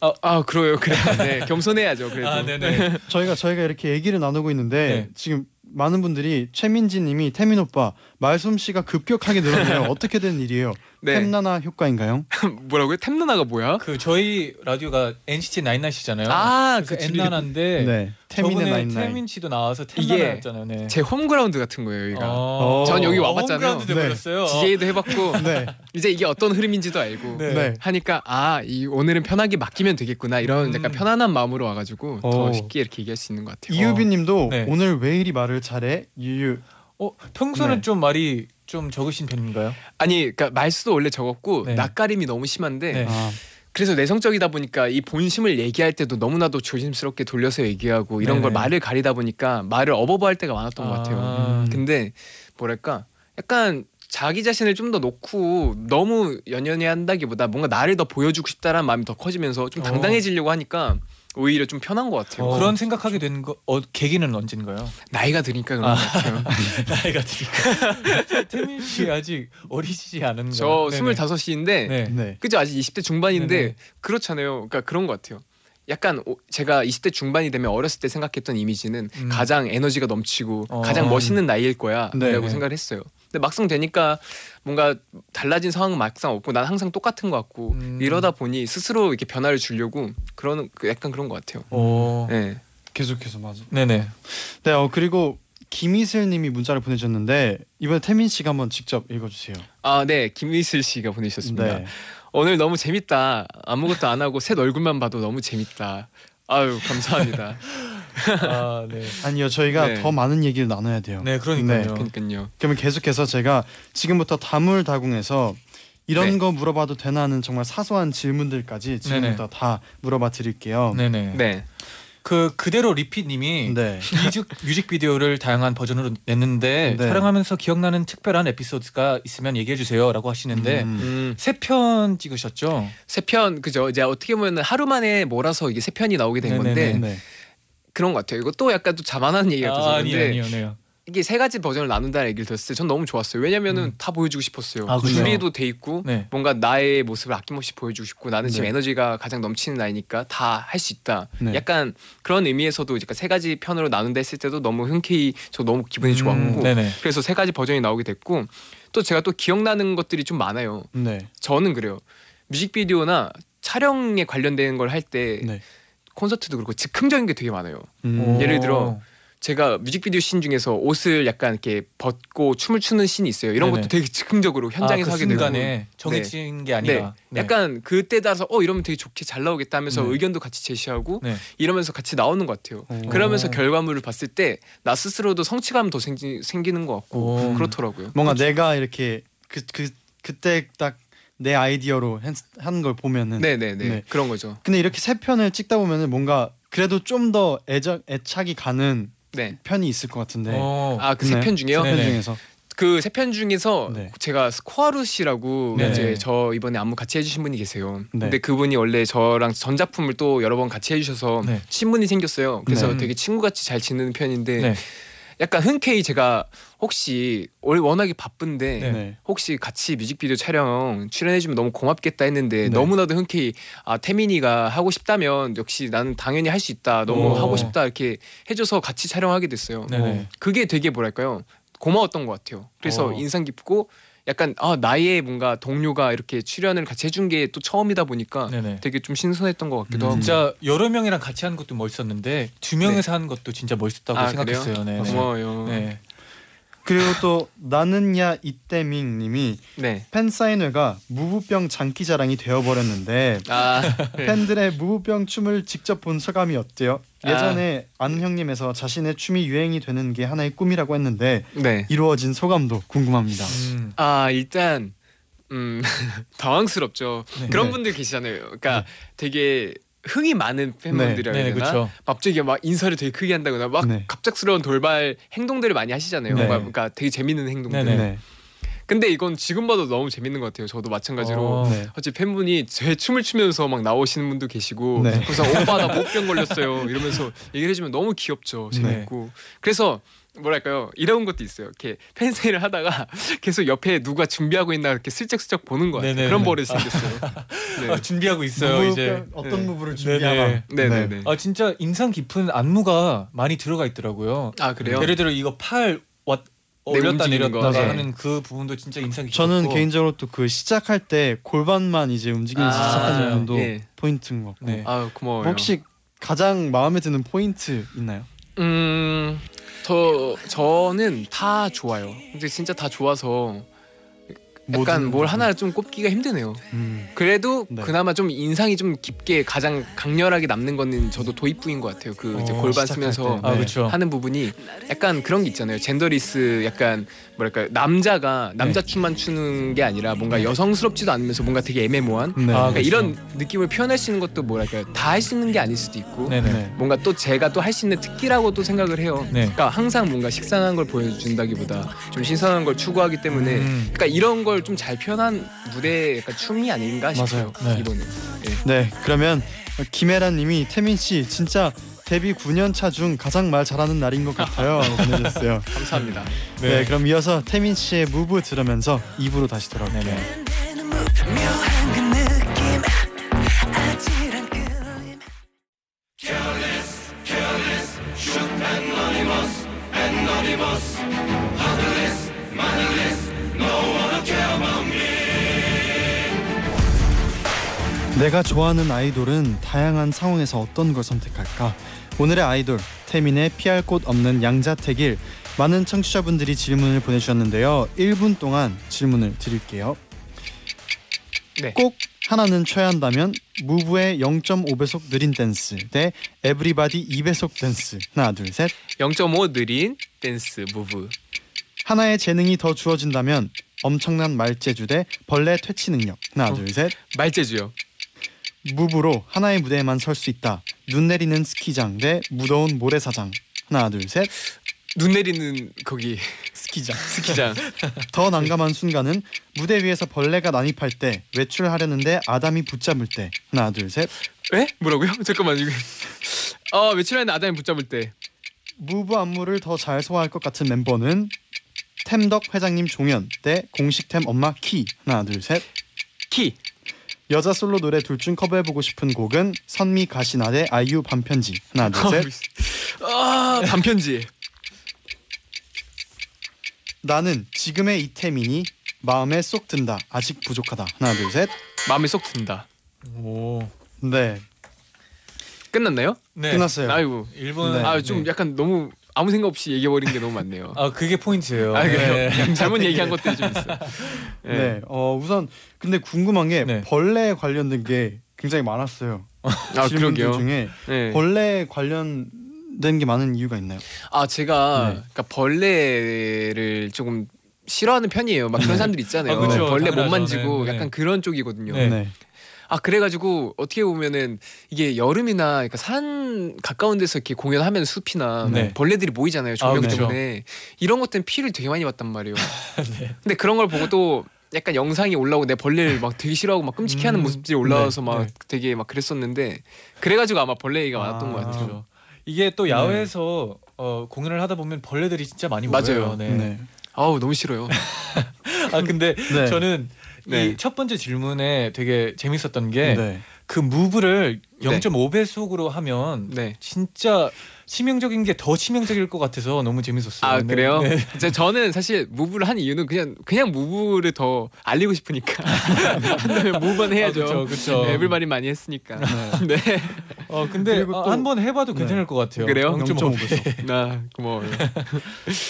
A: 아, 아 그래요. 그래. 네, 겸손해야죠. 그래도.
C: 아 네네.
B: 저희가 저희가 이렇게 얘기를 나누고 있는데
C: 네.
B: 지금 많은 분들이 최민지 님이 태민 오빠 말솜씨가 급격하게 늘었네요. 어떻게 된 일이에요?
A: 네.
B: 템나나 효과인가요?
A: 뭐라고요? 템나나가 뭐야?
C: 그 저희 라디오가 NCT 나인나이잖아요.
A: 아,
C: 그래서
A: 그
C: 엔나나인데
B: 네. 태민의 나인나인.
C: 태민 씨도 나와서
A: 이게
C: 템나나였잖아요. 네.
A: 제 홈그라운드 같은 거예요, 여기가.
C: 어.
A: 전 여기
C: 어,
A: 와봤잖아요.
C: 홈그라운드
B: 네.
A: DJ도 해봤고
B: 네.
A: 이제 이게 어떤 흐름인지도 알고
C: 네.
B: 네.
A: 하니까 아, 이 오늘은 편하게 맡기면 되겠구나 이런
C: 음.
A: 약간 편안한 마음으로 와가지고 더
B: 오.
A: 쉽게 이렇게 얘기할 수 있는 것 같아요.
B: 이유빈 님도
C: 네.
B: 오늘 왜 이리 말을 잘해? 유유.
C: 어 평소는
B: 네.
C: 좀 말이 좀 적으신 편인가요?
A: 아니, 그러니까 말수도 원래 적었고
C: 네.
A: 낯가림이 너무 심한데
C: 네.
B: 아,
A: 그래서 내성적이다 보니까 이 본심을 얘기할 때도 너무나도 조심스럽게 돌려서 얘기하고 이런
C: 네네.
A: 걸 말을 가리다 보니까 말을 어버버할 때가 많았던 것 같아요.
C: 아.
B: 음.
A: 근데 뭐랄까 약간 자기 자신을 좀 더 놓고 너무 연연해 한다기보다 뭔가 나를 더 보여주고 싶다라는 마음이 더 커지면서 좀
C: 어.
A: 당당해지려고 하니까 오히려 좀 편한 것 같아요.
C: 그런 생각하게 된 거, 어, 계기는 언젠가요?
A: 나이가 드니까 그런
C: 아.
A: 것 같아요.
C: 나이가 드니까 태민 씨 아직 어리지 않은가?
A: 저
C: 네네.
A: 스물다섯인데
C: 네.
B: 네.
A: 그죠 아직 20대 중반인데
C: 네네.
A: 그렇잖아요. 그러니까 그런 것 같아요. 약간 오- 제가 20대 중반이 되면 어렸을 때 생각했던 이미지는
C: 음.
A: 가장 에너지가 넘치고
C: 어.
A: 가장 멋있는 나이일 거야라고
B: 네네.
A: 생각을 했어요. 근데 막상 되니까 뭔가 달라진 상황은 막상 없고 난 항상 똑같은 것 같고
C: 음.
A: 이러다 보니 스스로 이렇게 변화를 주려고 그러는 그 약간 그런 것 같아요.
C: 오.
A: 네.
B: 계속해서 맞아.
C: 네네.
B: 네. 어 그리고 김희슬 님이 문자를 보내셨는데 이번에 태민 씨가 한번 직접 읽어 주세요.
A: 아, 네. 김미슬 씨가 보내주셨습니다.
B: 네.
A: 오늘 너무 재밌다. 아무것도 안 하고 셋 얼굴만 봐도 너무 재밌다. 아유, 감사합니다.
C: 아 네.
B: 아니요. 저희가
A: 네.
B: 더 많은 얘기를 나눠야 돼요.
C: 네 그러니까요.
A: 그러니까요.
B: 그러면 계속해서 제가 지금부터 다물다궁해서 이런
A: 네.
B: 거 물어봐도 되나 하는 정말 사소한 질문들까지 지금부터 다 물어봐 드릴게요.
C: 네네.
A: 네.
C: 그 그대로 리피님이
B: 네.
C: 뮤직 뮤직비디오를 다양한 버전으로 냈는데
B: 네.
C: 촬영하면서 기억나는 특별한 에피소드가 있으면 얘기해 주세요라고 하시는데
B: 음.
A: 음,
C: 세편 찍으셨죠?
A: 세 편 그죠? 이제 어떻게 보면 하루 만에 몰아서 이게 세 편이 나오게 된
C: 네네네.
A: 건데
B: 네.
A: 그런 것 같아요. 이거 또 약간 또 자만한 얘기 같아서
C: 아, 아니에요,
A: 그런데
C: 아니에요, 아니에요.
A: 이게 세 가지 버전을 나눈다는 얘기를 들었을 때 전 너무 좋았어요. 왜냐면은
C: 음.
A: 다 보여주고 싶었어요.
C: 아.
A: 준비도 돼 있고
C: 네.
A: 뭔가 나의 모습을 아낌없이 보여주고 싶고 나는 지금
B: 네.
A: 에너지가 가장 넘치는 나이니까 다 할 수 있다.
B: 네.
A: 약간 그런 의미에서도 이제 세 가지 편으로 나눈다 했을 때도 너무 흔쾌히 저 너무 기분이 좋았고
C: 음.
A: 그래서 세 가지 버전이 나오게 됐고 또 제가 또 기억나는 것들이 좀 많아요.
B: 네.
A: 저는 그래요. 뮤직비디오나 촬영에 관련된 걸 할때
B: 네.
A: 콘서트도 그렇고 즉흥적인 게 되게 많아요.
B: 음.
A: 예를 들어 제가 뮤직비디오 씬 중에서 옷을 약간 이렇게 벗고 춤을 추는 씬이 있어요. 이런
C: 네네.
A: 것도 되게 즉흥적으로 현장에서
C: 아, 그
A: 하게 되고
C: 순간에 정해진 게 아니라
A: 네. 약간 그때 따라서 어 이러면 되게 좋게 잘 나오겠다 하면서
C: 네.
A: 의견도 같이 제시하고
C: 네.
A: 이러면서 같이 나오는 것 같아요.
B: 오.
A: 그러면서 결과물을 봤을 때 나 스스로도 성취감 더 생기, 생기는 것 같고
C: 오.
A: 그렇더라고요.
B: 뭔가 내가 이렇게 그 그 그, 때 딱 내 아이디어로 하는 걸 보면은
A: 네네네
B: 네.
A: 그런 거죠.
B: 근데 이렇게 세 편을 찍다 보면은 뭔가 그래도 좀 더 애적 애착이 가는
A: 네.
B: 편이 있을 것 같은데
C: 어.
A: 아그세
B: 네.
A: 편 중에요.
B: 세편
C: 네네.
B: 중에서
A: 그 세 편 중에서
B: 네.
A: 제가 스코아루 씨라고
C: 네.
A: 이제 저 이번에 안무 같이 해주신 분이 계세요.
B: 네.
A: 근데 그분이 원래 저랑 전작품을 또 여러 번 같이 해주셔서
C: 네.
A: 친분이 생겼어요. 그래서
C: 네.
A: 되게 친구같이 잘 지내는 편인데
C: 네.
A: 약간 흔쾌히 제가 혹시 원래 워낙에 바쁜데
C: 네.
B: 네.
A: 혹시 같이 뮤직비디오 촬영 출연해주면 너무 고맙겠다 했는데
B: 네.
A: 너무나도 흔쾌히 아 태민이가 하고 싶다면 역시 나는 당연히 할 수 있다 너무
C: 오.
A: 하고 싶다 이렇게 해줘서 같이 촬영하게 됐어요.
C: 네네.
A: 그게 되게 뭐랄까요 고마웠던 것 같아요. 그래서
C: 어.
A: 인상 깊고 약간 아 나의 뭔가 동료가 이렇게 출연을 같이 해준 게 또 처음이다 보니까
C: 네네.
A: 되게 좀 신선했던 것 같기도
B: 음.
A: 하고.
C: 진짜 여러 명이랑 같이 하는 것도 멋있었는데 두 명에서 하는 것도 진짜 멋있다고
A: 아,
C: 생각했어요. 네. 네.
A: 고마워요. 네.
C: 네.
B: 그리고 또 나는야 이때밍님이
A: 네.
B: 팬 사인회가 무부병 장기 자랑이 되어버렸는데
A: 아
B: 팬들의 무부병 춤을 직접 본 소감이 어때요?
A: 아.
B: 예전에 아는 형님에서 자신의 춤이 유행이 되는 게 하나의 꿈이라고 했는데
A: 네.
B: 이루어진 소감도 궁금합니다.
C: 음.
A: 아 일단 음 당황스럽죠.
C: 네.
A: 그런
B: 네.
A: 분들 계시잖아요. 그러니까 되게 흥이 많은 팬분들이라
C: 네,
A: 해야 되나?
C: 그렇죠.
A: 갑자기 막 인사를 되게 크게 한다거나 막
B: 네.
A: 갑작스러운 돌발 행동들을 많이 하시잖아요.
B: 네.
A: 뭔가 그러니까 되게 재밌는 행동들.
C: 네네.
B: 네.
A: 근데 이건 지금 봐도 너무 재밌는 것 같아요. 저도 마찬가지로.
C: 어.
B: 네.
A: 어찌 팬분이 제 춤을 추면서 막 나오시는 분도 계시고
B: 네.
A: 그래서 오빠 나 목병 걸렸어요 이러면서 얘기를 해주면 너무 귀엽죠
B: 네.
A: 재밌고 그래서 뭐랄까요 이런 것도 있어요 이렇게 팬사인을 하다가 계속 옆에 누가 준비하고 있나 이렇게 슬쩍슬쩍 보는 것 같아요
C: 네네.
A: 그런 버릇이 생겼어요 네.
C: 아, 준비하고 있어요 이제.
B: 어떤
A: 네.
C: 네네.
B: 준비하나?
A: 네네 네
C: 아 진짜 인상 깊은 안무가 많이 들어가 있더라고요.
A: 아 그래요
C: 예를 들어 이거 팔 왔,
A: 네,
C: 올렸다 내렸다
A: 거. 네.
C: 하는 그 부분도 진짜 인상 깊었고
B: 저는 개인적으로 또 그 시작할 때 골반만 이제 움직이면서
A: 아,
B: 시작하는. 부분도
A: 예.
B: 포인트인 것 같고
C: 네.
A: 아 고마워요
B: 혹시 가장 마음에 드는 포인트 있나요?
A: 음, 저 저는 다 좋아요. 근데 진짜 다 좋아서 약간 뭘. 하나를 좀 꼽기가 힘드네요.
B: 음.
A: 그래도
B: 네.
A: 그나마 좀 인상이 좀 깊게 가장 강렬하게 남는 거는 저도 도입부인 것 같아요. 그
B: 어,
A: 골반 쓰면서
B: 때.
C: 아
B: 네.
C: 그렇죠.
A: 하는 부분이 약간 그런 게 있잖아요. 젠더리스 약간 뭐랄까 남자가 남자 춤만 추는 게 아니라 뭔가 여성스럽지도 않으면서 뭔가 되게 애매모호한
B: 네.
C: 아,
A: 그러니까
C: 그렇죠.
A: 이런 느낌을 표현할 수 있는 것도 뭐랄까 다 할 수 있는 게 아닐 수도 있고
C: 네네.
B: 네.
A: 뭔가 또 제가 또 할 수 있는 특기라고도 생각을 해요.
C: 네.
A: 그러니까 항상 뭔가 식상한 걸 보여준다기보다 좀 신선한 걸 추구하기 때문에
C: 음.
A: 그러니까 이런 걸좀 잘 표현한 무대 약간 춤이 아닌가 싶어요.
B: 맞아요.
C: 네.
A: 이번에.
B: 네 그러면 김혜란님이 태민 씨 진짜 데뷔 9년 차 중 가장 말 잘하는 날인 것 같아요 라고 보내주셨어요.
A: 감사합니다.
B: 네. 그럼 이어서 태민 씨의 무브 들으면서 2부로 다시 돌아올게요. 내가 좋아하는 아이돌은 다양한 상황에서 어떤 걸 선택할까? 오늘의 아이돌 태민의 피할 곳 없는 양자택일 많은 청취자분들이 질문을 보내주셨는데요. 1분 동안 질문을 드릴게요.
A: 네.
B: 꼭 하나는 춰야 한다면 Move의 0.5배속 느린 댄스 대 Everybody 2배속 댄스 하나 둘 셋.
A: 0.5 느린 댄스 Move.
B: 하나의 재능이 더 주어진다면 엄청난 말재주 대 벌레 퇴치 능력 하나
A: 어.
B: 둘 셋.
A: 말재주요.
B: 무브로 하나의 무대에만 설 수 있다. 눈 내리는 스키장 대 무더운 모래사장. 하나 둘 셋.
A: 눈 내리는 거기 스키장 스키장
B: 더 난감한 순간은 무대 위에서 벌레가 난입할 때 외출하려는데 아담이 붙잡을 때. 하나 둘 셋.
A: 에? 뭐라고요? 잠깐만 이거 아 며칠 전에 아담이 붙잡을 때
B: 무브 안무를 더 잘 소화할 것 같은 멤버는 템덕 회장님 종현 대 공식템 엄마 키. 하나 둘 셋.
A: 키.
B: 여자 솔로 노래 둘 중 커버해보고 싶은 곡은 선미 가시나 대 아이유 반편지. 하나 둘 셋.
A: 아 반편지
B: 나는 지금의 이태민이 마음에 쏙 든다. 아직 부족하다. 하나 둘 셋.
A: 마음에 쏙 든다
C: 오.
B: 네
A: 끝났나요?
C: 네.
B: 끝났어요.
A: 아이고
C: 일본.
B: 네.
A: 아 좀 약간 너무 아무 생각 없이 얘기해버린 게 너무 많네요
C: 아 그게 포인트예요.
A: 아?
C: 네.
A: 잘못 얘기한 것들이 좀 있어
B: 네. 어 우선 근데 궁금한 게
C: 네.
B: 벌레 관련된 게 굉장히 많았어요.
A: 아
B: 질문들 중에
A: 네.
B: 벌레 관련된 게 많은 이유가 있나요?
A: 아 제가
B: 네.
A: 그러니까 벌레를 조금 싫어하는 편이에요. 막 그런 사람들 있잖아요.
C: 아, 그쵸.
A: 벌레 못. 만지고
C: 네, 네.
A: 약간 그런 쪽이거든요.
C: 네.
A: 아 그래가지고 어떻게 보면은 이게 여름이나 그러니까 산 가까운 데서 이렇게 공연하면 숲이나
C: 네.
A: 벌레들이 모이잖아요. 조명
C: 아, 그쵸.
A: 때문에 이런 것 때문에 피를 되게 많이 봤단 말이에요.
C: 네.
A: 근데 그런 걸 보고 또 약간 영상이 올라오고 내 벌레를 막 되게 싫어하고 막 끔찍해하는
C: 음,
A: 모습들이 올라와서
C: 네,
A: 막
C: 네.
A: 되게 막 그랬었는데 그래가지고 아마 벌레 얘기가 많았던
B: 아,
A: 것 같아요.
C: 그렇죠. 이게 또 야외에서 어, 공연을 하다 보면 벌레들이 진짜 많이
A: 맞아요.
C: 모여요. 네.
B: 네.
A: 아우 너무 싫어요.
C: 아 근데
B: 네.
C: 저는
A: 네.
C: 이첫 번째 질문에 되게 재밌었던 게그
B: 네.
C: 무브를
A: 네.
C: 0.5배속으로 하면
A: 네.
C: 진짜 치명적인 게 더 치명적일 것 같아서 너무 재밌었어요.
A: 아
C: 네.
A: 그래요?
C: 네.
A: 제- 저는 사실 무브를 한 이유는 그냥 그냥 무브를 더 알리고 싶으니까 한다면 무브는 해야죠.
C: 아, 그쵸, 그쵸.
A: 네, 에블마리 많이 했으니까. 네.
C: 어 근데
B: 또-
C: 한번 해봐도
B: 네.
C: 괜찮을 것 같아요.
A: 그래요?
C: 0.5배속.
A: 나 고마워요.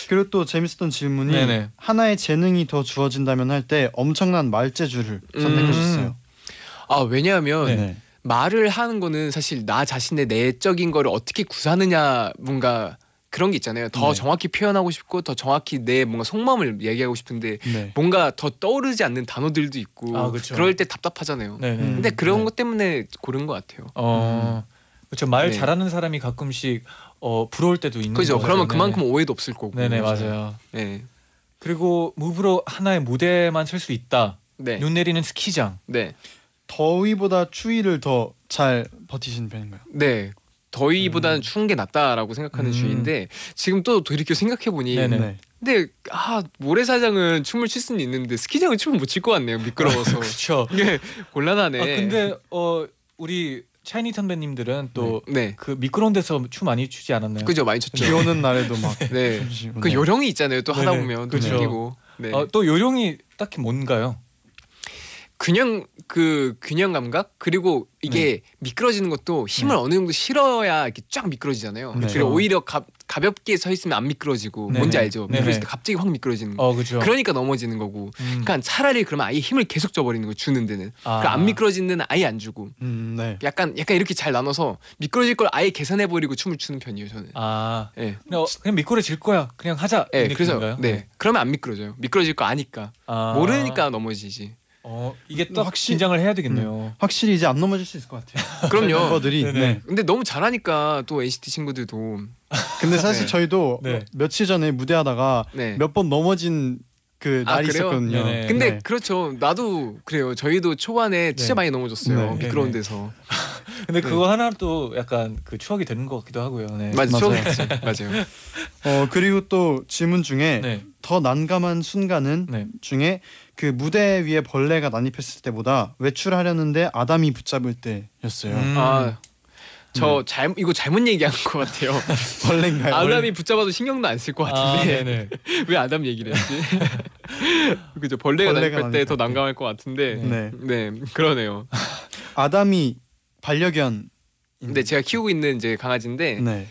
B: 그리고 또 재밌었던 질문이
C: 네네.
B: 하나의 재능이 더 주어진다면 할 때 엄청난 말재주를
A: 음.
B: 선택하셨어요.
A: 아 왜냐하면
B: 네.
A: 말을 하는 거는 사실 나 자신의 내적인 거를 어떻게 구사하느냐 뭔가 그런 게 있잖아요. 더
B: 네.
A: 정확히 표현하고 싶고 더 정확히 내 뭔가 속마음을 얘기하고 싶은데
B: 네.
A: 뭔가 더 떠오르지 않는 단어들도 있고
C: 아, 그쵸.
A: 그럴 때 답답하잖아요.
C: 네네.
B: 음.
A: 근데 그런
B: 네.
A: 것 때문에 고른 것 같아요.
C: 어 그렇죠. 말
A: 네.
C: 잘하는 사람이 가끔씩 어 부러울 때도 있는? 거죠.
A: 그러면. 그만큼 오해도 없을 거고.
C: 네네 맞아요.
A: 네.
C: 그리고 무브로 하나의 무대만 설 수 있다.
A: 네.
C: 눈 내리는 스키장.
A: 네.
B: 더위보다 추위를 더 잘 버티시는 편인가요?
A: 네. 더위보다는 추운 게 낫다라고 생각하는
C: 음.
A: 주의인데 지금 또 돌이켜 생각해 보니
C: 네네.
A: 근데 아 모래사장은 춤을 출 수는 있는데 스키장은 춤을 못 출 것 같네요 미끄러워서
C: 그렇죠.
A: 이게 곤란하네.
C: 아 근데 어 우리 차이니 선배님들은 또네그 미끄러운 데서 춤 많이 추지 않았나요?
A: 그죠 많이
B: 비
A: 췄죠.
B: 오는 날에도 막
A: 네.
B: 춤추시고.
A: 그
B: 네.
A: 요령이 있잖아요. 또 하다
C: 네네.
A: 보면 또
C: 그죠.
A: 즐기고. 네.
C: 어, 또 요령이 딱히 뭔가요?
A: 균형 그 균형 감각 그리고 이게 미끄러지는 것도 힘을
C: 네.
A: 어느 정도 실어야 이렇게 쫙 미끄러지잖아요.
B: 네.
A: 그리고 오히려 가, 가볍게 서 있으면 안 미끄러지고
C: 네네.
A: 뭔지 알죠?
C: 네네.
A: 미끄러질 때 갑자기 확 미끄러지는 거.
C: 어 그죠.
A: 그러니까 넘어지는 거고.
C: 음.
A: 그러니까 차라리 그러면 아예 힘을 계속 줘버리는 거 주는 데는.
C: 아.
A: 그러니까 안 미끄러지는 데는 아예 안 주고.
B: 음, 네.
A: 약간 약간 이렇게 잘 나눠서 미끄러질 걸 아예 계산해 버리고 춤을 추는 편이에요 저는.
C: 아
A: 예.
C: 그냥, 어, 그냥 미끄러질 거야. 그냥 하자.
A: 예,
C: 이
A: 그래서
C: 느낌인가요?
A: 네. 그러면 안 미끄러져요. 미끄러질 거 아니까.
C: 아.
A: 모르니까 넘어지지.
C: 어 이게 또
B: 확실히-
C: 긴장을 해야 되겠네요.
B: 확실히 이제 안 넘어질 수 있을 것 같아요.
A: 그럼요.
B: 멤버들이.
C: 네네.
B: 네.
A: 근데 너무 잘하니까 또 NCT 친구들도
B: 근데 사실
A: 네.
B: 저희도
C: 네.
B: 며칠 전에 무대하다가
A: 네.
B: 몇 번 넘어진 그
A: 아,
B: 날이
A: 그래요?
B: 있었거든요.
C: 네네.
A: 근데
B: 네.
A: 그렇죠. 나도 그래요. 저희도 초반에 진짜
C: 네.
A: 많이 넘어졌어요.
B: 네.
A: 미끄러운
C: 네, 네.
A: 데서.
C: 근데 그거 하나 또 약간 그 추억이 되는 것 같기도 하고요. 네.
A: 맞아,
B: 맞아요.
A: 맞아요.
B: 어 그리고 또 질문 중에
C: 네.
B: 더 난감한 순간은
C: 네.
B: 중에 그 무대 위에 벌레가 난입했을 때보다 외출하려는데 아담이 붙잡을 때였어요.
C: 음.
A: 아, 저 잘, 이거 잘못 얘기한 것 같아요.
B: 벌레인가요?
A: 아담이 붙잡아도 신경도 안 쓸것
C: 아,
A: 같은데. 왜 아담 얘기를 했지? 그죠 벌레가,
B: 벌레가
A: 난입할 때 더
B: 난입할 때.
A: 난감할 것 같은데
B: 네.
A: 네 그러네요.
B: 아담이 반려견.
A: 근데 제가 키우고 있는 이제 강아지인데
B: 네.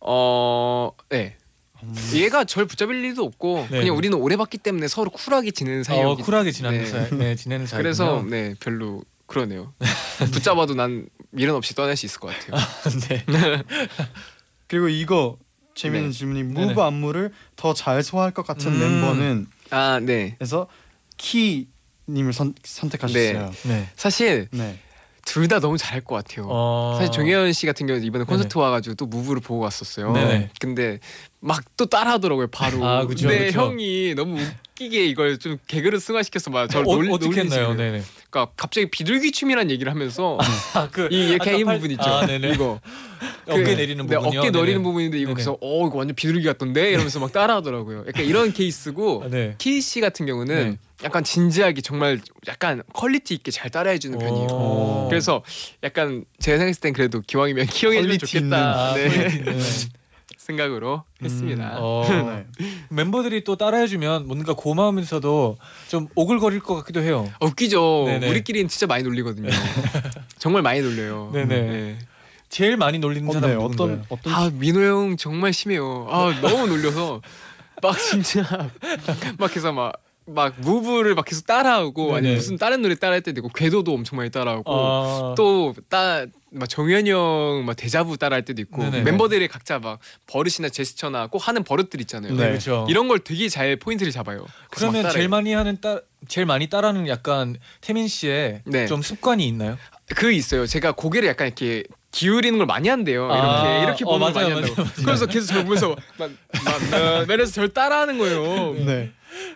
A: 어 네.
B: 음.
A: 얘가 절 붙잡을 일도 없고
C: 네.
A: 그냥 우리는 오래 봤기 때문에 서로 쿨하게 지내는
C: 어,
A: 사이였기
C: 쿨하게 지내는
A: 네.
C: 사이, 네, 지내는 사이.
A: 그래서 네 별로 그러네요. 붙잡아도 난 미련 없이 떠날 수 있을 것 같아요.
C: 네.
B: 그리고 이거 재밌는
A: 네.
B: 질문이
C: 네네.
B: 무브 안무를 더 잘 소화할 것 같은
C: 음.
B: 멤버는
A: 아 네.
B: 에서 키 님을 선, 선택하셨어요.
C: 네.
A: 사실
B: 네.
A: 둘 다 너무 잘할 것 같아요.
C: 어.
A: 사실 종현 씨 같은 경우는 이번에
C: 네네.
A: 콘서트 와가지고 또 무브를 보고 왔었어요.
C: 네네.
A: 근데 막 또 따라하더라고요 바로.
C: 아, 그쵸,
A: 근데
C: 그쵸.
A: 형이 너무 웃기게 이걸 좀 개그를 승화시켜서 막 저를
C: 어,
A: 놀,
C: 어떻게 했나요? 네네.
A: 그러니까 갑자기 비둘기 춤이란 얘기를 하면서
C: 아 그
A: 이 이렇게 이 부분 있죠.
C: 아, 네네.
A: 이거
C: 어깨
A: 그-
C: 내리는
A: 네,
C: 부분이요.
A: 어깨 내리는
C: 네네.
A: 부분인데 이거
C: 네네.
A: 그래서 어 이거 완전 비둘기 같던데 이러면서 막 따라하더라고요. 약간 이런 케이스고
C: 아, 네.
A: 키이 씨 같은 경우는
C: 네.
A: 약간 진지하게 정말 약간 quality 있게 잘 따라해 주는 편이에요.
C: 오.
A: 그래서 약간 제가 생각했을 땐 그래도 기왕이면 키형이 좋겠다
C: 아,
A: 네. 생각으로 했습니다.
C: 어,
B: 네.
C: 멤버들이 또 따라해주면 뭔가 고마우면서도 좀 오글거릴 것 같기도 해요.
A: 어, 웃기죠.
C: 네네.
A: 우리끼리는 진짜 많이 놀리거든요. 정말 많이 놀려요.
C: 네네.
A: 네.
C: 제일 많이 놀리는
B: 어,
C: 사람
B: 네.
C: 은
B: 어떤 어떤
A: 아 민호 형 정말 심해요. 아 너무 놀려서 막 진짜 막 해서 막. 막 무브를 막 계속 따라하고
C: 네네.
A: 아니 무슨 다른 노래 따라할 때도 있고 궤도도 엄청 많이 따라하고
C: 아,
A: 또따막 정현이 형막 데자부 따라할 때도 있고
C: 네네.
A: 멤버들이 각자 막 버릇이나 제스처나 꼭 하는 버릇들 있잖아요.
B: 네.
C: 그렇죠.
A: 이런 걸 되게 잘 포인트를 잡아요. 막
C: 그러면. 제일 많이 하는 따 제일 많이 따라하는 약간 태민 씨의
A: 네.
C: 좀 습관이 있나요?
A: 그 있어요. 제가 고개를 약간 이렇게 기울이는 걸 많이 한대요. 이렇게
C: 아,
A: 이렇게
C: 어,
A: 보는 걸
C: 맞아요,
A: 많이 한다고.
C: 맞아요, 맞아요.
A: 그래서 계속 저를 보면서 막막 이래서 저를 따라하는 거예요.
B: 네.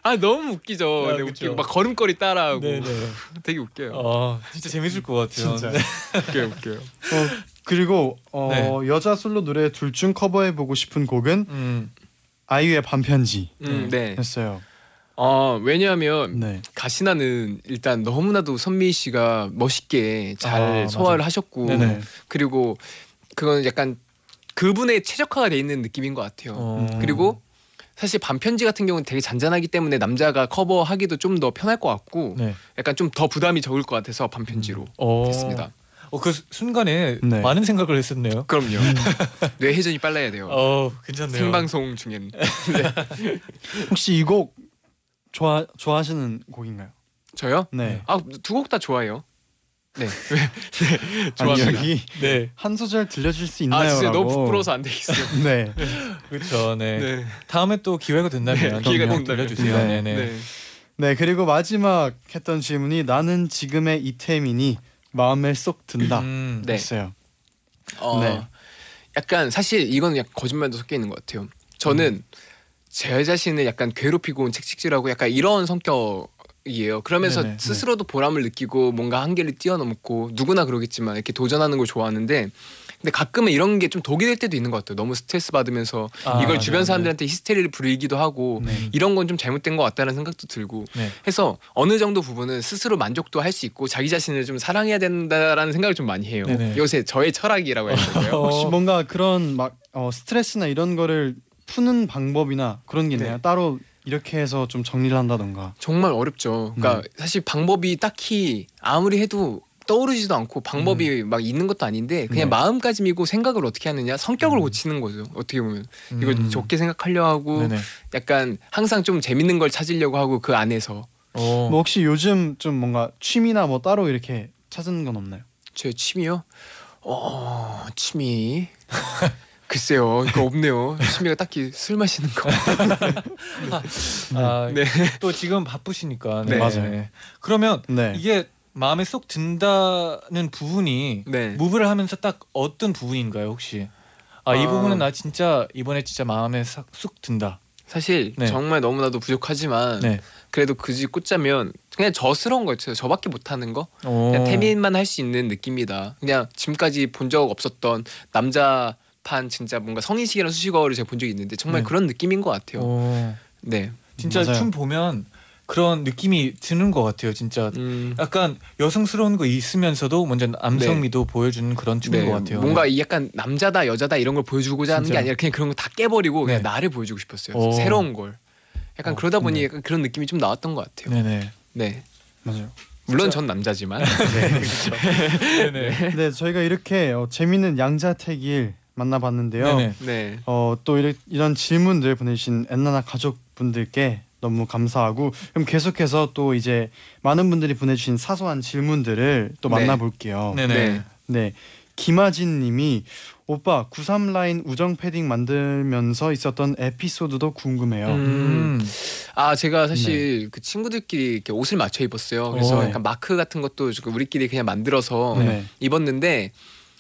A: 아 너무 웃기죠.
C: 아, 그쵸.
A: 웃기고 막 걸음걸이 따라하고. 되게 웃겨요.
C: 어 진짜 재밌을 것 같아요.
B: 진짜.
C: 네.
A: 웃겨요, 웃겨요.
B: 어, 그리고 어,
C: 네.
B: 여자 솔로 노래 둘 중 커버해 보고 싶은 곡은
C: 음.
B: 아이유의 반편지
A: 음, 네.
B: 했어요.
A: 어 왜냐하면
B: 네.
A: 가시나는 일단 너무나도 선미 씨가 멋있게 잘
B: 아,
A: 소화를
B: 맞아요.
A: 하셨고
C: 네네.
A: 그리고 그건 약간 그분의 최적화가 돼 있는 느낌인 것 같아요.
C: 어.
A: 그리고 사실 반편지 같은 경우는 되게 잔잔하기 때문에 남자가 커버하기도 좀 더 편할 것 같고
C: 네.
A: 약간 좀 더 부담이 적을 것 같아서 반편지로
C: 어.
A: 했습니다.
C: 어, 그 수- 순간에
B: 네.
C: 많은 생각을 했었네요.
A: 그럼요. 뇌 회전이 빨라야 돼요.
C: 어, 괜찮네요.
A: 생방송 중엔
B: 혹시 이 곡 좋아 좋아하시는 곡인가요?
A: 저요?
B: 네.
A: 아두 곡 다 좋아해요. 네. 네.
B: 아니
A: 좋아합니다.
C: 네.
B: 한 소절 들려줄 수 있나요?
A: 아 진짜 너무. 부끄러워서 안 되겠어요.
B: 네.
C: 그렇죠. 네.
A: 네.
C: 다음에 또 기회가 된다면
A: 네, 기회가
C: 꼭
A: 된다면.
C: 들려주세요.
B: 네.
C: 네. 네.
A: 네.
B: 네 그리고 마지막 했던 질문이 나는 지금의 이태민이 마음에 쏙 든다
C: 음,
A: 네.
B: 했어요.
A: 어,
B: 네.
A: 약간 사실 이거는 약간 거짓말도 섞여 있는 것 같아요. 저는 제 자신을 약간 괴롭히고 책찍질하고 약간 이런 성격 이에요. 그러면서
C: 네네, 네.
A: 스스로도 보람을 느끼고 뭔가 한계를 뛰어넘고 누구나 그러겠지만 이렇게 도전하는 걸 좋아하는데 근데 가끔은 이런 게 좀 독이 될 때도 있는 것 같아요. 너무 스트레스 받으면서
C: 아,
A: 이걸. 주변 사람들한테 히스테리를 부리기도 하고
B: 네.
A: 이런 건 좀 잘못된 것 같다는 생각도 들고
C: 네.
A: 해서 어느 정도 부분은 스스로 만족도 할 수 있고 자기 자신을 좀 사랑해야 된다라는 생각을 좀 많이 해요.
C: 네네.
A: 요새 저의 철학이라고 해야?
B: 혹시
C: 어.
B: 뭔가 그런 막 어, 스트레스나 이런 거를 푸는 방법이나 그런 게 있나요?
A: 네.
B: 따로 이렇게 해서 좀 정리를 한다던가.
A: 정말 어렵죠. 그러니까
B: 네.
A: 사실 방법이 딱히 아무리 해도 떠오르지도 않고 방법이 막 있는 것도 아닌데 그냥
B: 네.
A: 마음가짐이고 생각을 어떻게 하느냐 성격을 고치는 거죠. 어떻게 보면
C: 음.
A: 좋게 생각하려 하고
C: 네네.
A: 약간 항상 좀 재밌는 걸 찾으려고 하고 그 안에서
C: 어.
B: 뭐 혹시 요즘 좀 뭔가 취미나 뭐 따로 이렇게 찾은 건 없나요?
A: 제 취미요? 어 취미 글쎄요 이거 없네요. 취미가 딱히 술 마시는 거.
C: 아,
A: 네.
C: 또 지금 바쁘시니까.
A: 네.
B: 맞아요.
C: 그러면
B: 네.
C: 이게 마음에 쏙 든다는 부분이
A: 네.
C: 무브를 하면서 딱 어떤 부분인가요, 혹시? 아, 이
A: 아.
C: 부분은 나 진짜 이번에 진짜 마음에 싹쏙 든다.
A: 사실
C: 네.
A: 정말 너무나도 부족하지만
C: 네.
A: 그래도 그지 꽂자면 그냥 저스러운 거 있어요. 저밖에 못하는 거.
C: 오.
A: 그냥 태민만 할 수 있는 느낌이다. 그냥 지금까지 본 적 없었던 남자 판 진짜 뭔가 성인식이라는 수식어를 제가 본 적이 있는데 정말
C: 네.
A: 그런 느낌인 것 같아요.
C: 오.
A: 네.
C: 진짜
B: 맞아요.
C: 춤 보면 그런 느낌이 드는 것 같아요, 진짜.
A: 음,
C: 약간 여성스러운 거 있으면서도 먼저 남성미도 보여주는 그런 춤인
A: 네.
C: 것 같아요.
A: 뭔가 이 약간 남자다 여자다 이런 걸 보여주고자 하는 게
C: 진짜.
A: 아니라 그냥 그런 거 다 깨버리고 그냥
C: 네.
A: 나를 보여주고 싶었어요.
C: 오.
A: 새로운 걸. 약간
C: 어,
A: 그러다 보니
B: 네.
A: 약간 그런 느낌이 좀 나왔던 것 같아요.
C: 네네.
A: 네.
B: 맞아요.
A: 물론
C: 진짜.
A: 전 남자지만.
C: 네네.
B: 네, 저희가 이렇게 어, 재밌는 양자택일 만나봤는데요.
C: 네네.
A: 네.
B: 어, 또 이런, 이런 질문들 보내주신 엔나나 가족분들께 너무 감사하고 그럼 계속해서 또 이제 많은 분들이 보내주신 사소한 질문들을 또
A: 네.
B: 만나볼게요.
C: 네네.
A: 네.
B: 네, 김아진님이 오빠 93 라인 우정 패딩 만들면서 있었던 에피소드도 궁금해요.
A: 음.
C: 음.
A: 아 제가 사실 그 친구들끼리 이렇게 옷을 맞춰 입었어요. 그래서
B: 오.
A: 약간 마크 같은 것도 좀 우리끼리 그냥 만들어서
B: 네.
A: 입었는데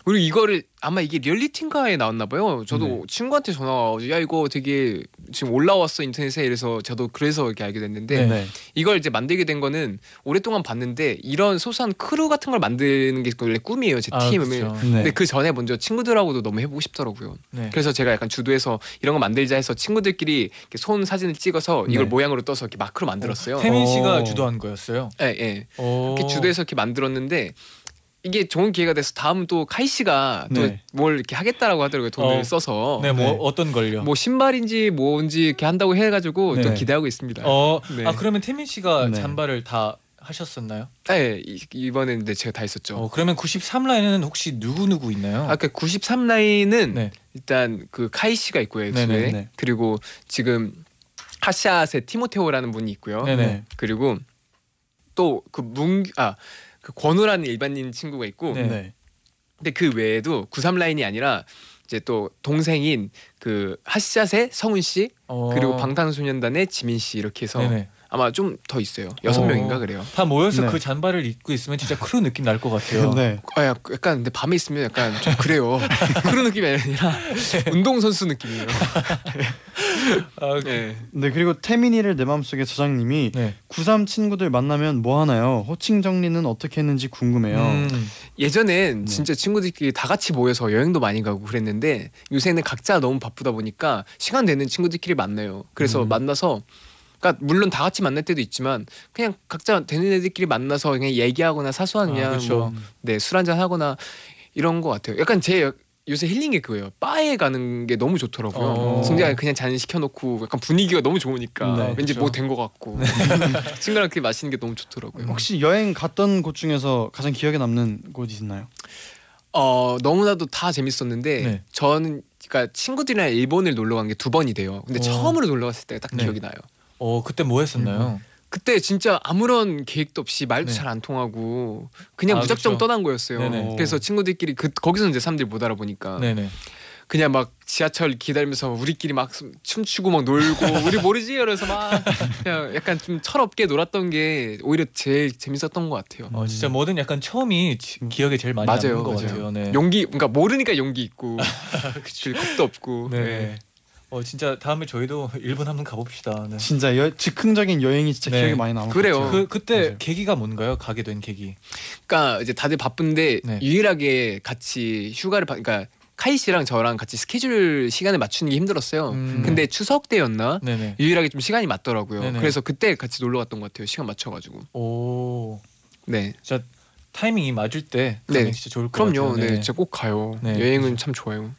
A: 그리고 이거를 아마 이게 리얼리티인가에 나왔나 봐요. 저도
B: 네.
A: 친구한테 전화 와가지고 야 이거 되게 지금 올라왔어 인터넷에 이래서 저도 그래서 이렇게 알게 됐는데
B: 네.
A: 이걸 이제 만들게 된 거는 오랫동안 봤는데 이런 소소한 크루 같은 걸 만드는 게 원래 꿈이에요 제
C: 아,
A: 팀을.
C: 그쵸.
B: 네.
A: 근데 그 전에 먼저 친구들하고도 너무 해보고 싶더라고요.
C: 네.
A: 그래서 제가 약간 주도해서 이런 거 만들자 해서 친구들끼리 이렇게 손 사진을 찍어서 이걸
B: 네.
A: 모양으로 떠서 이렇게 마크로 만들었어요.
C: 태민 씨가
B: 오.
C: 주도한 거였어요.
A: 예, 예.
C: 오.
A: 이렇게 주도해서 이렇게 만들었는데 이게 좋은 기회가 돼서 다음 또 카이 씨가 또
B: 네.
A: 뭘 이렇게 하겠다라고 하더라고요 돈을
C: 어.
A: 써서
C: 네, 뭐
B: 네.
C: 어떤 걸요?
A: 뭐 신발인지 뭔지 이렇게 한다고 해가지고 또
B: 네.
A: 기대하고 있습니다.
C: 어,
A: 네.
C: 아 그러면 태민 씨가
B: 네.
C: 잠바를 다 하셨었나요?
A: 네, 이- 이번에는 근데 제가 다 했었죠.
C: 어, 그러면 93 라인은 혹시 누구 누구 있나요?
A: 아까 93 라인은
C: 네.
A: 일단 그 카이 씨가 있고요, 엑소에
B: 네네, 네.
A: 그리고 지금 핫샷의 티모테오라는 분이 있고요.
C: 네네.
A: 그리고 또 그 문규 아 그 권우라는 일반인 친구가 있고
C: 네.
B: 네.
A: 근데 그 외에도 93 라인이 아니라 이제 또 동생인 그 핫샷의 성훈 씨
C: 어.
A: 그리고 방탄소년단의 지민 씨 이렇게 해서
C: 네네.
A: 아마 좀 더 있어요 여섯
C: 어.
A: 명인가 그래요.
C: 다 모여서
B: 네.
C: 그 잠바를 입고 있으면 진짜 크루 느낌 날 것 같아요.
B: 네.
A: 아, 야, 약간 근데 밤에 있으면 약간 좀 그래요. 그런 느낌이 아니라 운동 선수 느낌이에요.
C: 아,
A: 네.
B: 네 그리고 태민이를 내 마음속에 저장님이
C: 네.
B: 93 친구들 만나면 뭐 하나요? 호칭 정리는 어떻게 했는지 궁금해요.
C: 음.
A: 예전엔
B: 네.
A: 진짜 친구들끼리 다 같이 모여서 여행도 많이 가고 그랬는데 요새는 각자 너무 바쁘다 보니까 시간 되는 친구들끼리 만나요. 그래서
B: 음.
A: 만나서 그러니까 물론 다 같이 만날 때도 있지만 그냥 각자 되는 애들끼리 만나서 그냥 얘기하거나 사소한
C: 아,
A: 그냥
C: 그쵸.
A: 뭐 네, 술 한잔 하거나 이런 거 같아요. 약간 제 요새 힐링이 그거예요. 바에 가는 게 너무 좋더라고요.
C: 어.
A: 진짜 그냥 잔 시켜놓고 약간 분위기가 너무 좋으니까
B: 네,
A: 왠지
C: 그쵸.
A: 뭐된 것 같고 친구랑 그렇게 마시는 게 너무 좋더라고요.
B: 혹시 여행 갔던 곳 중에서 가장 기억에 남는 곳이 있나요?
A: 어 너무나도 다 재밌었는데
C: 네.
A: 저는 그러니까 친구들이랑 일본을 놀러 간 게 두 번이 돼요. 근데
C: 어.
A: 처음으로 놀러 갔을 때가 딱
C: 네.
A: 기억이 나요.
C: 어 그때 뭐 했었나요?
A: 그때 진짜 아무런 계획도 없이 말도
C: 네.
A: 잘 안 통하고 그냥
C: 아,
A: 무작정
C: 그쵸.
A: 떠난 거였어요.
C: 네네.
A: 그래서 친구들끼리 그 거기서 이제 사람들이 못 알아보니까
C: 네네.
A: 그냥 막 지하철 기다리면서 우리끼리 막 춤추고 막 놀고 우리 모르지 이러면서 막 그냥 약간 좀 철없게 놀았던 게 오히려 제일 재밌었던 것 같아요.
C: 어 진짜 뭐든 약간 처음이 지- 기억에 제일 많이
A: 맞아요,
C: 남는 것
A: 맞아요.
C: 같아요. 네.
A: 용기 그러니까 모르니까 용기 있고 겁도 없고
C: 네.
A: 네.
C: 어 진짜 다음에 저희도 일본 한번 가봅시다. 네.
B: 진짜 여, 즉흥적인 여행이 진짜
C: 네.
B: 기억에 많이 남을
A: 그래요.
C: 그 그때
B: 맞아요.
C: 계기가 뭔가요? 가게 된 계기.
A: 그러니까 이제 다들 바쁜데
C: 네.
A: 유일하게 같이 휴가를 받 그러니까 카이 씨랑 저랑 같이 스케줄 시간을 맞추는 게 힘들었어요.
C: 음.
A: 근데 추석 때였나
C: 네네.
A: 유일하게 좀 시간이 맞더라고요.
C: 네네.
A: 그래서 그때 같이 놀러 갔던 것 같아요. 시간 맞춰가지고.
C: 오
A: 네.
C: 진짜 타이밍이 맞을 때
A: 네.
C: 가면 진짜 좋을 것
A: 그럼요.
C: 같아요.
A: 네. 진짜 꼭 가요.
C: 네.
A: 여행은 참 좋아요.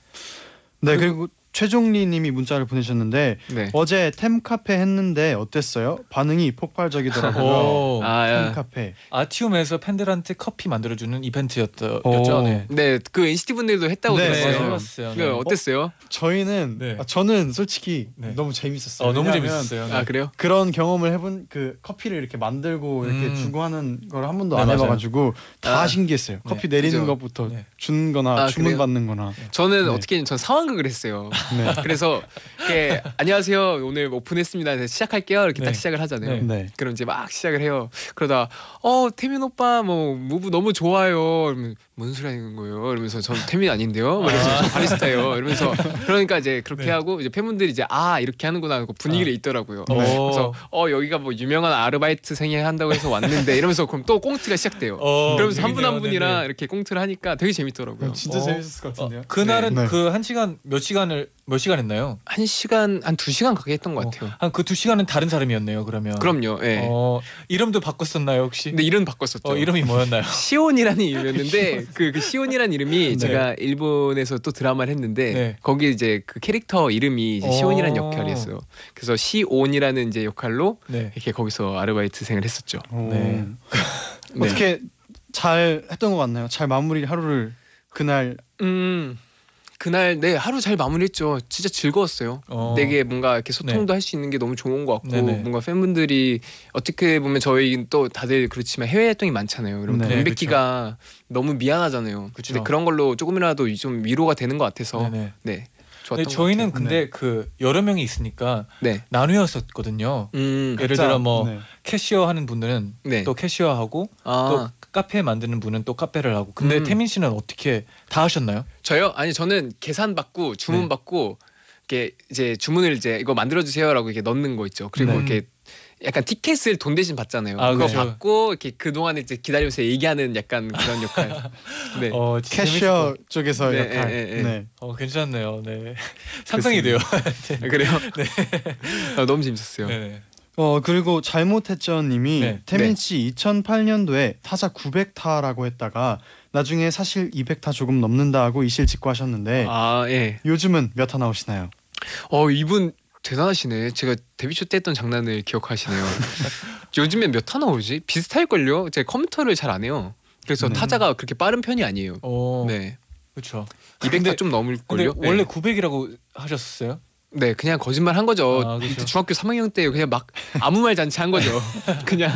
B: 네 그리고 최종리님이 문자를 보내셨는데
A: 네.
B: 어제 템 카페 했는데 어땠어요? 반응이 폭발적이더라고요.
C: 오.
A: 아, 야.
B: 템카페.
C: 아티움에서 팬들한테 커피 만들어주는 이벤트였죠.
B: 오.
C: 네.
A: 네. 그 NCT 분들도 했다고
B: 네,
A: 들었어요.
B: 맞아요.
C: 해봤어요.
A: 네. 어땠어요?
B: 저희는
C: 네.
B: 아, 저는 솔직히
C: 네.
B: 너무 재밌었어요.
C: 어 너무 재밌었어요. 네.
A: 아 그래요?
B: 그런 경험을 해본 그 커피를 이렇게 만들고 이렇게
C: 음.
B: 주고 하는 걸 한 번도
C: 네,
B: 안
C: 맞아요.
B: 해봐가지고 다
A: 아.
B: 신기했어요.
C: 네.
B: 커피 내리는
A: 그죠.
B: 것부터
C: 네.
B: 주는거나
A: 아,
B: 주문
A: 그래요?
B: 받는거나.
A: 저는
B: 네.
A: 어떻게 전 상황극을 했어요.
B: 네.
A: 그래서 이렇게 안녕하세요 오늘 오픈했습니다. 시작할게요. 이렇게
C: 네.
A: 딱 시작을 하잖아요.
C: 네.
B: 네.
A: 그럼 이제 막 시작을 해요. 그러다 어 태민 오빠 뭐 무브 너무 좋아요. 이러면 뭔 소리 하는 거예요? 이러면서 전 태민 아닌데요. 그래서 저 바리스타예요. 이러면서 그러니까 이제 그렇게
C: 네.
A: 하고 이제 팬분들이 이제 아 이렇게 하는구나 하고 분위기를 있더라고요.
C: 네.
A: 그래서 어 여기가 뭐 유명한 아르바이트생이 한다고 해서 왔는데 이러면서 그럼 또 꽁트가 시작돼요.
C: 어,
A: 그러면서 한 분 한. 분이랑
C: 네네.
A: 이렇게 꽁트를 하니까 되게 재밌더라고요.
B: 진짜
C: 어.
B: 재밌었을 것 같은데요.
C: 그날은
B: 네.
C: 그한 시간 몇 시간을 몇 시간 했나요?
A: 한 시간 한 두 시간 가게 했던 것 같아요.
C: 한 그 두 시간은 다른 사람이었네요. 그러면.
A: 그럼요. 예.
C: 어 이름도 바꿨었나요 혹시?
A: 근데 이름 바꿨었죠.
C: 어 이름이 뭐였나요?
A: 시온이라는 이름이었는데 그, 그 시온이라는 이름이
B: 네.
A: 제가 일본에서 또 드라마를 했는데
C: 네.
A: 거기 이제 그 캐릭터 이름이 이제
C: 어.
A: 시온이라는 역할이었어요. 그래서 시온이라는 이제 역할로
C: 네.
A: 이렇게 거기서 아르바이트생을 했었죠.
B: 오.
C: 네.
A: 네.
B: 어떻게 잘 했던 것 같나요? 잘 마무리 하루를 그날
A: 음 그날 네 하루 잘 마무리했죠. 진짜 즐거웠어요.
C: 어.
A: 되게 뭔가 이렇게 소통도 할수 있는 게 너무 좋은 것 같고
C: 네네.
A: 뭔가 팬분들이 어떻게 보면 저희 또 다들 그렇지만 해외 활동이 많잖아요. 그럼
B: 네,
A: 엠베키가 너무 미안하잖아요.
C: 그쵸.
A: 근데 그런 걸로 조금이라도 좀 위로가 되는 것 같아서
C: 네네.
A: 네
C: 네,
A: 것
C: 저희는. 근데 그 여러 명이 있으니까
A: 네.
C: 나누었었거든요.
A: 음.
C: 예를 들어 뭐
B: 네.
C: 캐시어 하는 분들은
A: 네.
C: 또 캐시어 하고
A: 아
C: 또 카페 만드는 분은 또 카페를 하고. 근데
A: 음.
C: 태민 씨는 어떻게 다 하셨나요?
A: 저요? 아니 저는 계산 받고 주문
C: 네.
A: 받고 이렇게 이제 주문을 이제 이거 만들어 주세요라고 이렇게 넣는 거 있죠. 그리고
B: 네.
A: 이렇게 약간 티켓을 돈 대신 받잖아요.
C: 아,
A: 그거
C: 그렇죠.
A: 받고 이렇게 그 동안에 이제 기다리면서 얘기하는 약간 그런 역할. 네.
C: 어, 진짜 재밌을
B: 캐시어 쪽에서
A: 네,
B: 역할.
A: 예, 예, 예.
B: 네.
C: 것- 어, 괜찮네요. 네. 상상이 돼요.
A: 아, 그래요? 네. 아, 너무 재밌었어요.
C: 네.
B: 어 그리고 잘못했죠님이
C: 네.
B: 태민
A: 네.
B: 씨 2008년도에 타자 900타라고 했다가 나중에 사실 200타 조금 넘는다 하고 이실 직고 하셨는데
A: 아 예.
B: 요즘은 몇 타 나오시나요?
A: 어 이분 대단하시네. 제가 데뷔 초 때 했던 장난을 기억하시네요. 요즘엔 몇 타 나오지? 비슷할 걸요. 제가 컴퓨터를 잘 안 해요. 그래서
B: 네.
A: 타자가 그렇게 빠른 편이 아니에요.
C: 어,
A: 네.
C: 그렇죠.
A: 200타 좀 넘을
C: 근데
A: 걸요.
C: 원래 900이라고 하셨어요?
A: 네, 그냥 거짓말 한 거죠.
C: 아, 그죠.
A: 이때 중학교 3학년 때 그냥 막 아무 말 잔치 한 거죠. 그냥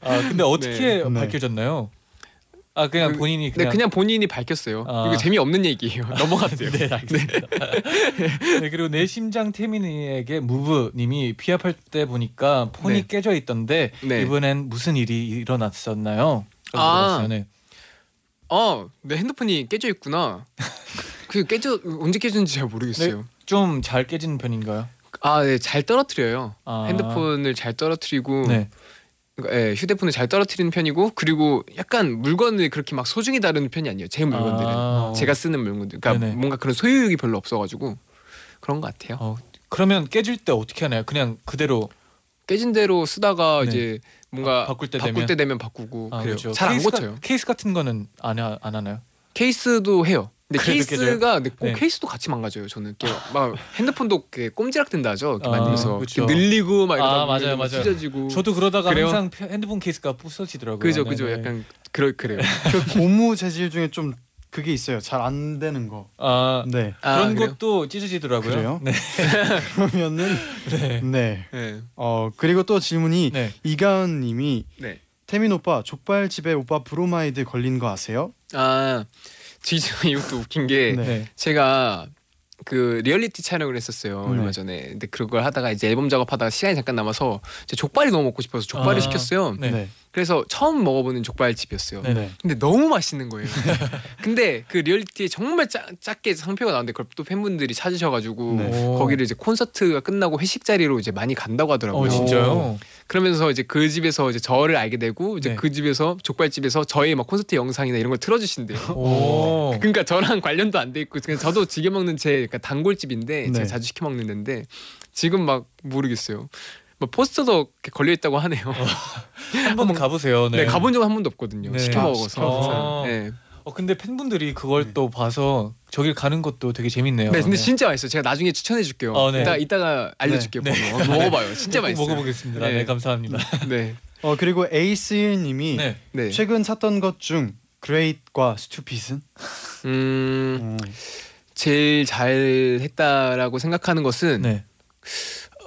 C: 아, 근데 어떻게
B: 네.
C: 밝혀졌나요? 아, 그냥
A: 그-
C: 본인이
A: 네,
C: 그냥
A: 그냥 본인이 밝혔어요.
C: 아.
A: 이거 재미없는 얘기예요. 넘어갔대요.
C: 네, 알겠습니다. 네, 그리고 내 심장 태민이에게 무브님이 피합할 때 보니까 폰이
A: 네.
C: 깨져 있던데
A: 네.
C: 이번엔 무슨 일이 일어났었나요?
A: 아.
C: 네.
A: 어, 내 핸드폰이 깨져 있구나. 그 깨져 언제 깨졌는지 잘 모르겠어요.
C: 좀 잘 깨지는 편인가요?
A: 아, 네, 잘 떨어뜨려요.
C: 아.
A: 핸드폰을 잘 떨어뜨리고
C: 네.
A: 그러니까, 예, 휴대폰을 잘 떨어뜨리는 편이고 그리고 약간 물건을 그렇게 막 소중히 다루는 편이 아니에요. 제 물건들은
C: 아.
A: 제가 쓰는 물건들. 그러니까
C: 네네.
A: 뭔가 그런 소유욕이 별로 없어가지고 그런 것 같아요.
C: 어, 그러면 깨질 때 어떻게 하나요? 그냥 그대로
A: 깨진 대로 쓰다가
C: 네.
A: 이제 뭔가
C: 바- 바꿀 때?
A: 때 되면 바꾸고
C: 아,
A: 그래요.
C: 그렇죠.
A: 잘 안.
C: 케이스
A: 고쳐요.
C: 가- 케이스 같은 거는 안, 하, 안 하나요?
A: 케이스도 해요. 근데 케이스가 근데 꼭
C: 네.
A: 케이스도 같이 망가져요. 저는 이렇게 막 핸드폰도 이렇게 꼼지락 된다 하죠. 이렇게
C: 아,
A: 만들면서
C: 그쵸.
A: 이렇게 늘리고 막 이러다
C: 아, 맞아요,
A: 막
C: 맞아요.
A: 찢어지고.
C: 저도 그러다가
A: 그래요?
C: 항상 펴- 핸드폰 케이스가 부서지더라고요.
A: 그죠
C: 네,
A: 그죠.
C: 네.
A: 약간 그럴 그래요.
B: 그 고무 재질 중에 좀 그게 있어요. 잘 안 되는 거.
C: 아,
B: 네.
A: 아,
C: 그런
A: 그래요?
C: 것도 찢어지더라고요.
B: 그래요?
C: 네.
B: 그러면은
C: 네.
B: 네.
A: 네.
B: 어 그리고 또 질문이
C: 네.
B: 이가은님이
A: 네.
B: 태민 오빠 족발집에 오빠 브로마이드 걸린 거 아세요?
A: 아 진짜 이것도 웃긴 게
B: 네.
C: 네.
A: 제가 그 리얼리티 촬영을 했었어요
B: 네.
A: 얼마 전에. 근데 그걸 하다가 이제 앨범 작업하다가 시간이 잠깐 남아서 이제 족발이 너무 먹고 싶어서 족발을
C: 아,
A: 시켰어요.
C: 네.
A: 그래서 처음 먹어보는 족발집이었어요.
C: 네.
B: 네.
A: 근데 너무 맛있는 거예요. 근데 그 리얼리티에 정말 짜, 작게 상표가 나왔는데 그걸 또 팬분들이 찾으셔가지고
B: 네.
C: 오.
A: 거기를 이제 콘서트가 끝나고 회식 자리로 이제 많이 간다고 하더라고요.
C: 어 진짜요?
A: 그러면서 이제 그 집에서 이제 저를 알게 되고 이제
C: 네.
A: 그 집에서 족발집에서 저의 막 콘서트 영상이나 이런 걸 틀어주신대요.
C: 오.
A: 그러니까 저랑 관련도 안 돼 있고 그냥 저도 즐겨 먹는 제 약간 단골집인데
B: 네.
A: 제가 자주 시켜 먹는 데인데 지금 막 모르겠어요. 뭐 포스터도 걸려 있다고 하네요.
C: 한번 가보세요.
A: 네.
C: 네.
A: 가본 적은 한 번도 없거든요.
C: 네.
A: 시켜
B: 아,
A: 먹어서.
C: 시켜서.
A: 네.
C: 어 근데 팬분들이 그걸 또 봐서 저길 가는 것도 되게 재밌네요.
A: 네, 근데 진짜 맛있어요. 제가 나중에 추천해 줄게요.
C: 어, 네.
A: 이따 이따가 알려줄게요.
C: 네.
A: 번호. 먹어봐요. 진짜
C: 꼭
A: 맛있어요.
C: 먹어보겠습니다. 네,
A: 네.
C: 감사합니다.
A: 네,
B: 어 그리고 에이스일님이
C: 네.
A: 네.
B: 최근 샀던 것 중 그레이트과 스투핏은?
A: 음,
B: 음,
A: 제일 잘 했다라고 생각하는 것은
C: 네.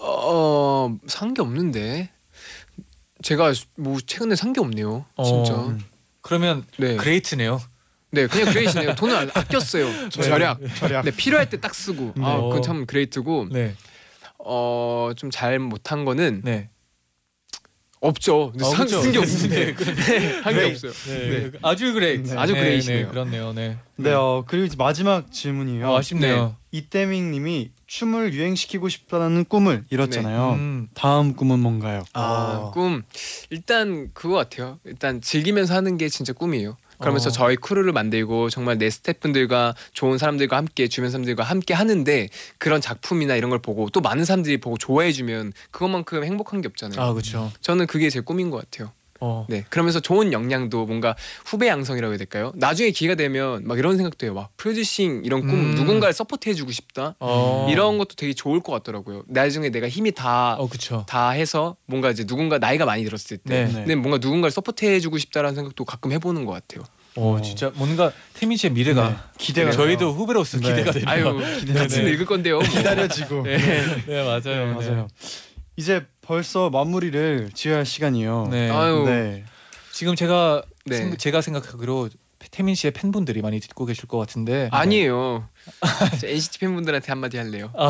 A: 어, 산 게 없는데 제가 뭐 최근에 산 게 없네요. 진짜.
C: 어, 그러면
A: 네,
C: great네요.
A: 네, 그냥 great이시네요. 돈을 안- 아꼈어요. 절약.
B: 절약.
A: 네, 필요할 때 딱 쓰고. 아,
C: 네.
A: 그건 참 great고.
C: 네.
A: 어, 좀 잘 못한 거는
C: 네.
A: 없죠.
C: 어,
A: 산-
C: 그쵸.
A: 쓴 게
C: 네,
A: 없는데.
C: 네.
A: 한 게
B: great.
A: 없어요.
C: 네. 아주 great.
B: 네.
A: 아주
C: 네,
A: great이시네요.
C: 네, 그렇네요. 네.
B: 네, 어 그리고 이제 마지막 질문이요.
C: 어, 아쉽네요.
B: 이태민 님이 춤을 유행시키고 싶다는 꿈을 이뤘잖아요.
C: 음.
B: 다음 꿈은 뭔가요?
A: 아,
B: 어.
A: 꿈 일단 그거 같아요. 일단 즐기면서 하는 게 진짜 꿈이에요. 그러면서
C: 어.
A: 저희 크루를 만들고 정말 내 스태프분들과 좋은 사람들과 함께 주변 사람들과 함께 하는데 그런 작품이나 이런 걸 보고 또 많은 사람들이 보고 좋아해 주면 그것만큼 행복한 게 없잖아요.
C: 아 그렇죠.
A: 저는 그게 제 꿈인 것 같아요.
C: 어.
A: 네, 그러면서 좋은 역량도 뭔가 후배 양성이라고 해야 될까요? 나중에 기회가 되면 막 이런 생각도 해요. 막 프로듀싱 이런 꿈
C: 음.
A: 누군가를 서포트해주고 싶다.
C: 어.
A: 이런 것도 되게 좋을 것 같더라고요. 나중에 내가 힘이 다
C: 어.
A: 다 해서 뭔가 이제 누군가 나이가 많이 들었을 때
C: 네.
B: 네.
A: 뭔가 누군가를 서포트해주고 싶다라는 생각도 가끔 해보는 것 같아요.
C: 어, 진짜 뭔가 태민 씨의 미래가
B: 네, 기대가
C: 저희도
B: 돼요.
C: 후배로서
B: 네.
C: 기대가 되네요.
A: 아유 같이
C: 네.
A: 읽을 건데요. 뭐.
B: 기다려지고.
A: 네.
C: 네 맞아요.
B: 맞아요. 이제 벌써 마무리를 지어야 할 시간이요.
C: 네. 네.
A: 아유.
B: 네.
C: 지금 제가
A: 네.
C: 생- 제가 생각하기로 태민 씨의 팬분들이 많이 듣고 계실 것 같은데
A: 아니에요. 저 NCT 팬분들한테 한마디 할래요.
C: 아.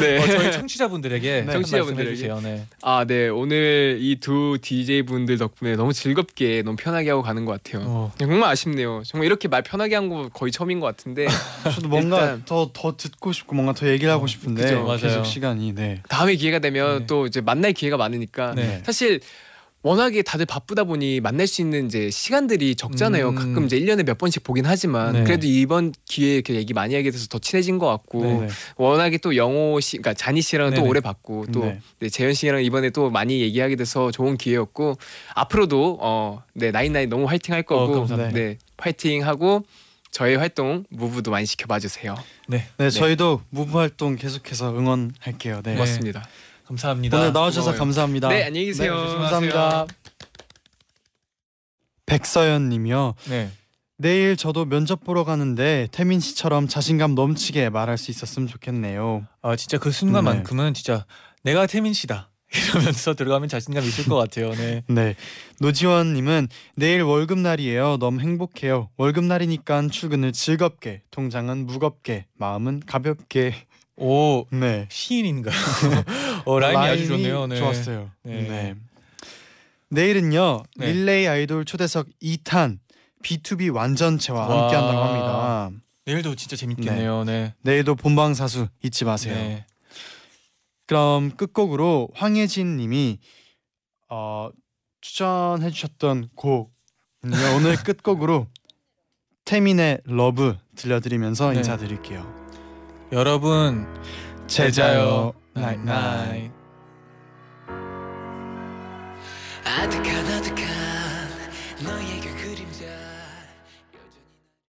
A: 네.
C: 어, 저희 청취자분들에게
B: 네.
A: 청취자분들에게.
C: 네.
A: 아, 네. 오늘 이 두 DJ 분들 덕분에 너무 즐겁게 너무 편하게 하고 가는 것 같아요.
C: 어.
A: 네, 정말 아쉽네요. 정말 이렇게 말 편하게 한 거 거의 처음인 것 같은데
B: 저도 뭔가
A: 일단-
B: 더더 듣고 싶고 뭔가 더 얘기를 하고 싶은데
A: 그죠,
C: 맞아요.
B: 계속 시간이 네.
A: 다음에 기회가 되면
C: 네.
A: 또 이제 만날 기회가 많으니까
C: 네.
A: 사실 워낙에 다들 바쁘다 보니 만날 수 있는 이제 시간들이 적잖아요.
C: 음.
A: 가끔 이제 1년에 몇 번씩 보긴 하지만
C: 네.
A: 그래도 이번 기회에 이렇게 얘기 많이 하게 돼서 더 친해진 것 같고
B: 네.
A: 워낙에 또 영호 씨, 그러니까 자니 씨랑 또
C: 네네.
A: 오래 봤고 또
B: 네.
A: 네, 재현 씨랑 이번에 또 많이 얘기하게 돼서 좋은 기회였고 앞으로도 어, 네 나인나인 너무 화이팅 할 거고
C: 어.
A: 네 화이팅 하고 저의 활동 무브도 많이 지켜봐 주세요.
C: 네.
B: 네, 저희도 무브 활동 계속해서 응원할게요. 네.
A: 고맙습니다.
C: 감사합니다.
B: 오늘 나와주셔서
A: 고마워요.
B: 감사합니다.
A: 네 안녕히 계세요.
B: 네, 감사합니다. 백서연님이요.
C: 네.
B: 내일 저도 면접 보러 가는데 태민 씨처럼 자신감 넘치게 말할 수 있었으면 좋겠네요.
C: 아 진짜 그 순간만큼은 진짜 내가 태민 씨다 이러면서 들어가면 자신감 있을 것 같아요. 네.
B: 네. 노지원님은 내일 월급 날이에요. 너무 행복해요. 월급 날이니까 출근을 즐겁게, 통장은 무겁게, 마음은 가볍게.
C: 오
B: 네.
C: 시인인가요? 어 라임이 아주 좋네요. 네.
B: 좋았어요.
C: 네.
B: 네. 내일은요
C: 네.
B: 릴레이 아이돌 초대석 2탄 BTOB 완전체와
C: 와.
B: 함께한다고 합니다.
C: 내일도 진짜 재밌겠네요. 네.
B: 내일도 본방 사수 잊지 마세요.
C: 네.
B: 그럼 끝곡으로 황예진님이 어, 추천해주셨던 곡은요 오늘 끝곡으로 태민의 Love 들려드리면서
C: 네.
B: 인사드릴게요.
C: 여러분
B: 잘 자요 night
C: night night.
D: 아득한 아득한 너의 그 그림자